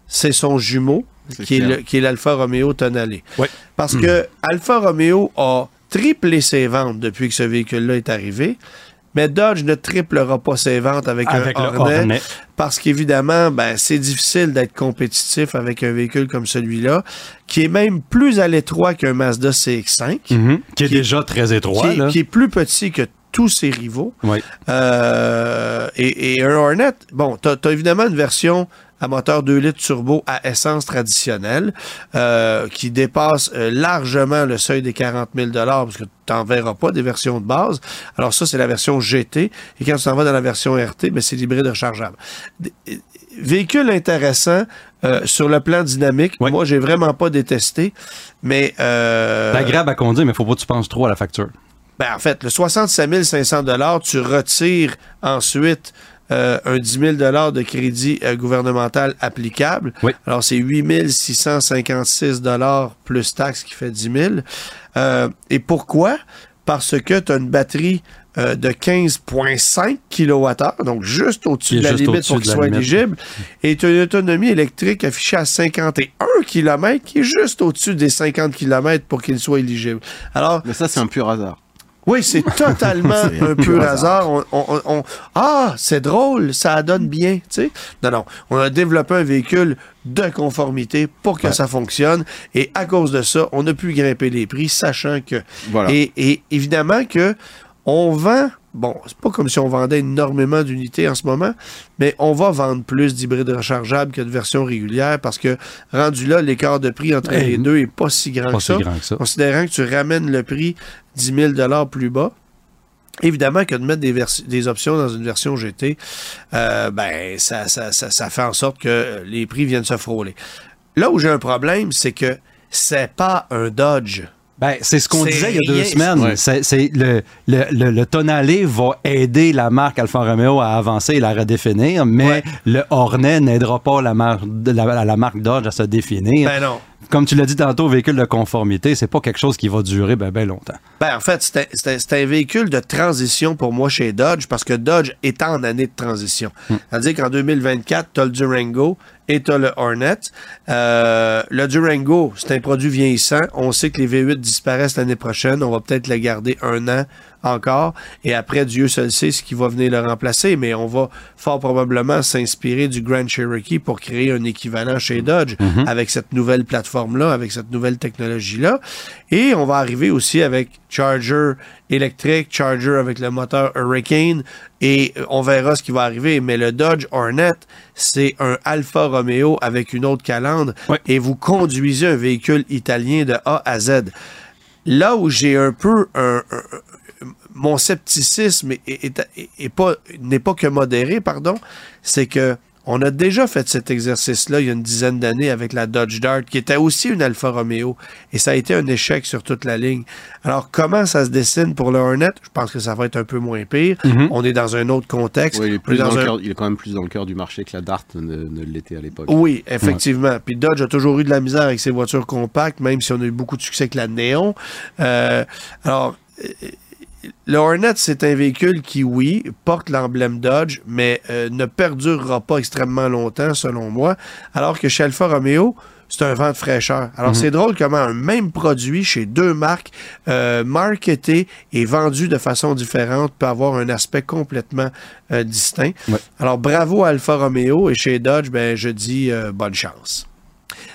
c'est son jumeau, qui est, le- qui est l'Alfa Romeo Tonale. Parce que Alfa Romeo a triplé ses ventes depuis que ce véhicule-là est arrivé. Mais Dodge ne triplera pas ses ventes avec, Avec un Hornet, Hornet. parce qu'évidemment, ben, c'est difficile d'être compétitif avec un véhicule comme celui-là, qui est même plus à l'étroit qu'un Mazda CX-5, Mhm. Qui est Qui- déjà très étroit. qui, est- là. qui est plus petit que tous ses rivaux. Oui. Euh, et, et un Hornet, bon, tu as, évidemment une version à moteur 2 litres turbo à essence traditionnelle euh, qui dépasse euh, largement le seuil des 40 000 parce que tu n'en verras pas des versions de base. Alors ça, c'est la version GT. Et quand tu t'en vas dans la version RT, ben, c'est l'hybride rechargeable. Euh, Véhicule intéressant euh, sur le plan dynamique. Oui. Moi, j'ai vraiment pas détesté, mais... Euh, agréable à conduire, mais il faut pas que tu penses trop à la facture. ben, en fait, le 67 500 tu retires ensuite euh, un 10 000 de crédit euh, gouvernemental applicable. Oui. Alors, c'est 8 656 plus taxes qui fait 10 000. Euh, et pourquoi? Parce que tu as une batterie euh, de 15,5 kWh, donc juste au-dessus de la limite pour qu'il soit éligible, et tu as une autonomie électrique affichée à 51 km, qui est juste au-dessus des 50 km pour qu'il soit éligible. Alors, Mais ça, c'est un pur hasard. Oui, c'est totalement un pur hasard. On, on- on- ah, c'est drôle, ça donne bien, tu sais. Non, non, on a développé un véhicule de conformité pour que ça fonctionne. Et à cause de ça, on a pu grimper les prix, sachant que... Voilà. Et, et évidemment que on vend... Bon, c'est pas comme si on vendait énormément d'unités en ce moment, mais on va vendre plus d'hybrides rechargeables que de versions régulières parce que rendu là, l'écart de prix entre Eh, les deux est pas si grand Pas que si ça grand que ça. considérant que tu ramènes le prix 10 000 plus bas. Évidemment que de mettre des, vers- des options dans une version GT, euh, ben ça, ça, ça, ça fait en sorte que les prix viennent se frôler. Là où j'ai un problème, c'est que c'est pas un Dodge. Ben, c'est ce qu'on C'est disait il y a deux rien, semaines. Ouais. C'est, c'est le, le, le, le Tonale va aider la marque Alfa Romeo à avancer et la redéfinir, mais Ouais. le Hornet n'aidera pas la marque, la, la marque Dodge à se définir. Ben non. Comme tu l'as dit tantôt, véhicule de conformité, c'est pas quelque chose qui va durer ben, ben longtemps. Ben, en fait, c'est un- véhicule de transition pour moi chez Dodge parce que Dodge est en année de transition. C'est-à-dire qu'en 2024, tu as le Durango et tu as le Hornet. Euh, le Durango, c'est un produit vieillissant. On sait que les V8 disparaissent l'année prochaine. On va peut-être le garder un an encore. Et après, Dieu seul sait ce qui va venir le remplacer. Mais on va fort probablement s'inspirer du Grand Cherokee pour créer un équivalent chez Dodge avec cette nouvelle plateforme-là, avec cette nouvelle technologie-là. Et on va arriver aussi avec Charger électrique, Charger avec le moteur Hurricane. Et on verra ce qui va arriver. Mais le Dodge Hornet, c'est un Alfa Romeo avec une autre calandre. Et vous conduisez un véhicule italien de A à Z. Là où j'ai un peu un, un- mon scepticisme est, est- est- est pas n'est pas que modéré, pardon, c'est que on a déjà fait cet exercice-là il y a une dizaine d'années avec la Dodge Dart, qui était aussi une Alfa Romeo, et ça a été un échec sur toute la ligne. Alors, comment ça se dessine pour le Hornet? Je pense que ça va être un peu moins pire. On est dans un autre contexte. Ouais, il, est On plus est dans dans le un- cœur- il est quand même plus dans le cœur du marché que la Dart ne, ne l'était à l'époque. Oui, effectivement. Puis Dodge a toujours eu de la misère avec ses voitures compactes, même si on a eu beaucoup de succès avec la Néon. Euh, alors, le Hornet, c'est un véhicule qui, oui, porte l'emblème Dodge, mais euh, ne perdurera pas extrêmement longtemps, selon moi. Alors que chez Alfa Romeo, c'est un vent de fraîcheur. Alors, c'est drôle comment un même produit chez deux marques euh, marketé et vendu de façon différente peut avoir un aspect complètement euh, distinct. Ouais. Alors, bravo à Alfa Romeo et chez Dodge, ben, je dis euh, bonne chance.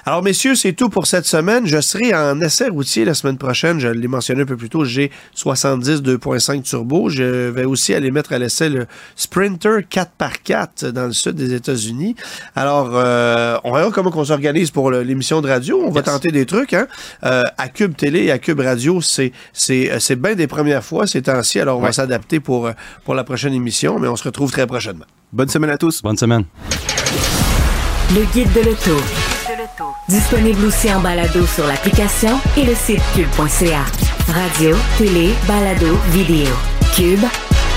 Alors, messieurs, c'est tout pour cette semaine. Je serai en essai routier la semaine prochaine. Je l'ai mentionné un peu plus tôt, le G70 2.5 Turbo. Je vais aussi aller mettre à l'essai le Sprinter 4x4 dans le sud des États-Unis. Alors, euh, on verra comment on s'organise pour l'émission de radio. On va tenter des trucs. Hein? Euh, à Cube Télé et à Cube Radio, c'est c'est c'est bien des premières fois ces temps-ci. Alors, on va s'adapter pour, euh, pour la prochaine émission, mais on se retrouve très prochainement. Bonne semaine à tous. Bonne semaine. Le guide de l'auto. Disponible aussi en balado sur l'application et le site cube.ca. Radio, télé, balado, vidéo. Cube,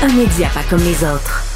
un média pas comme les autres.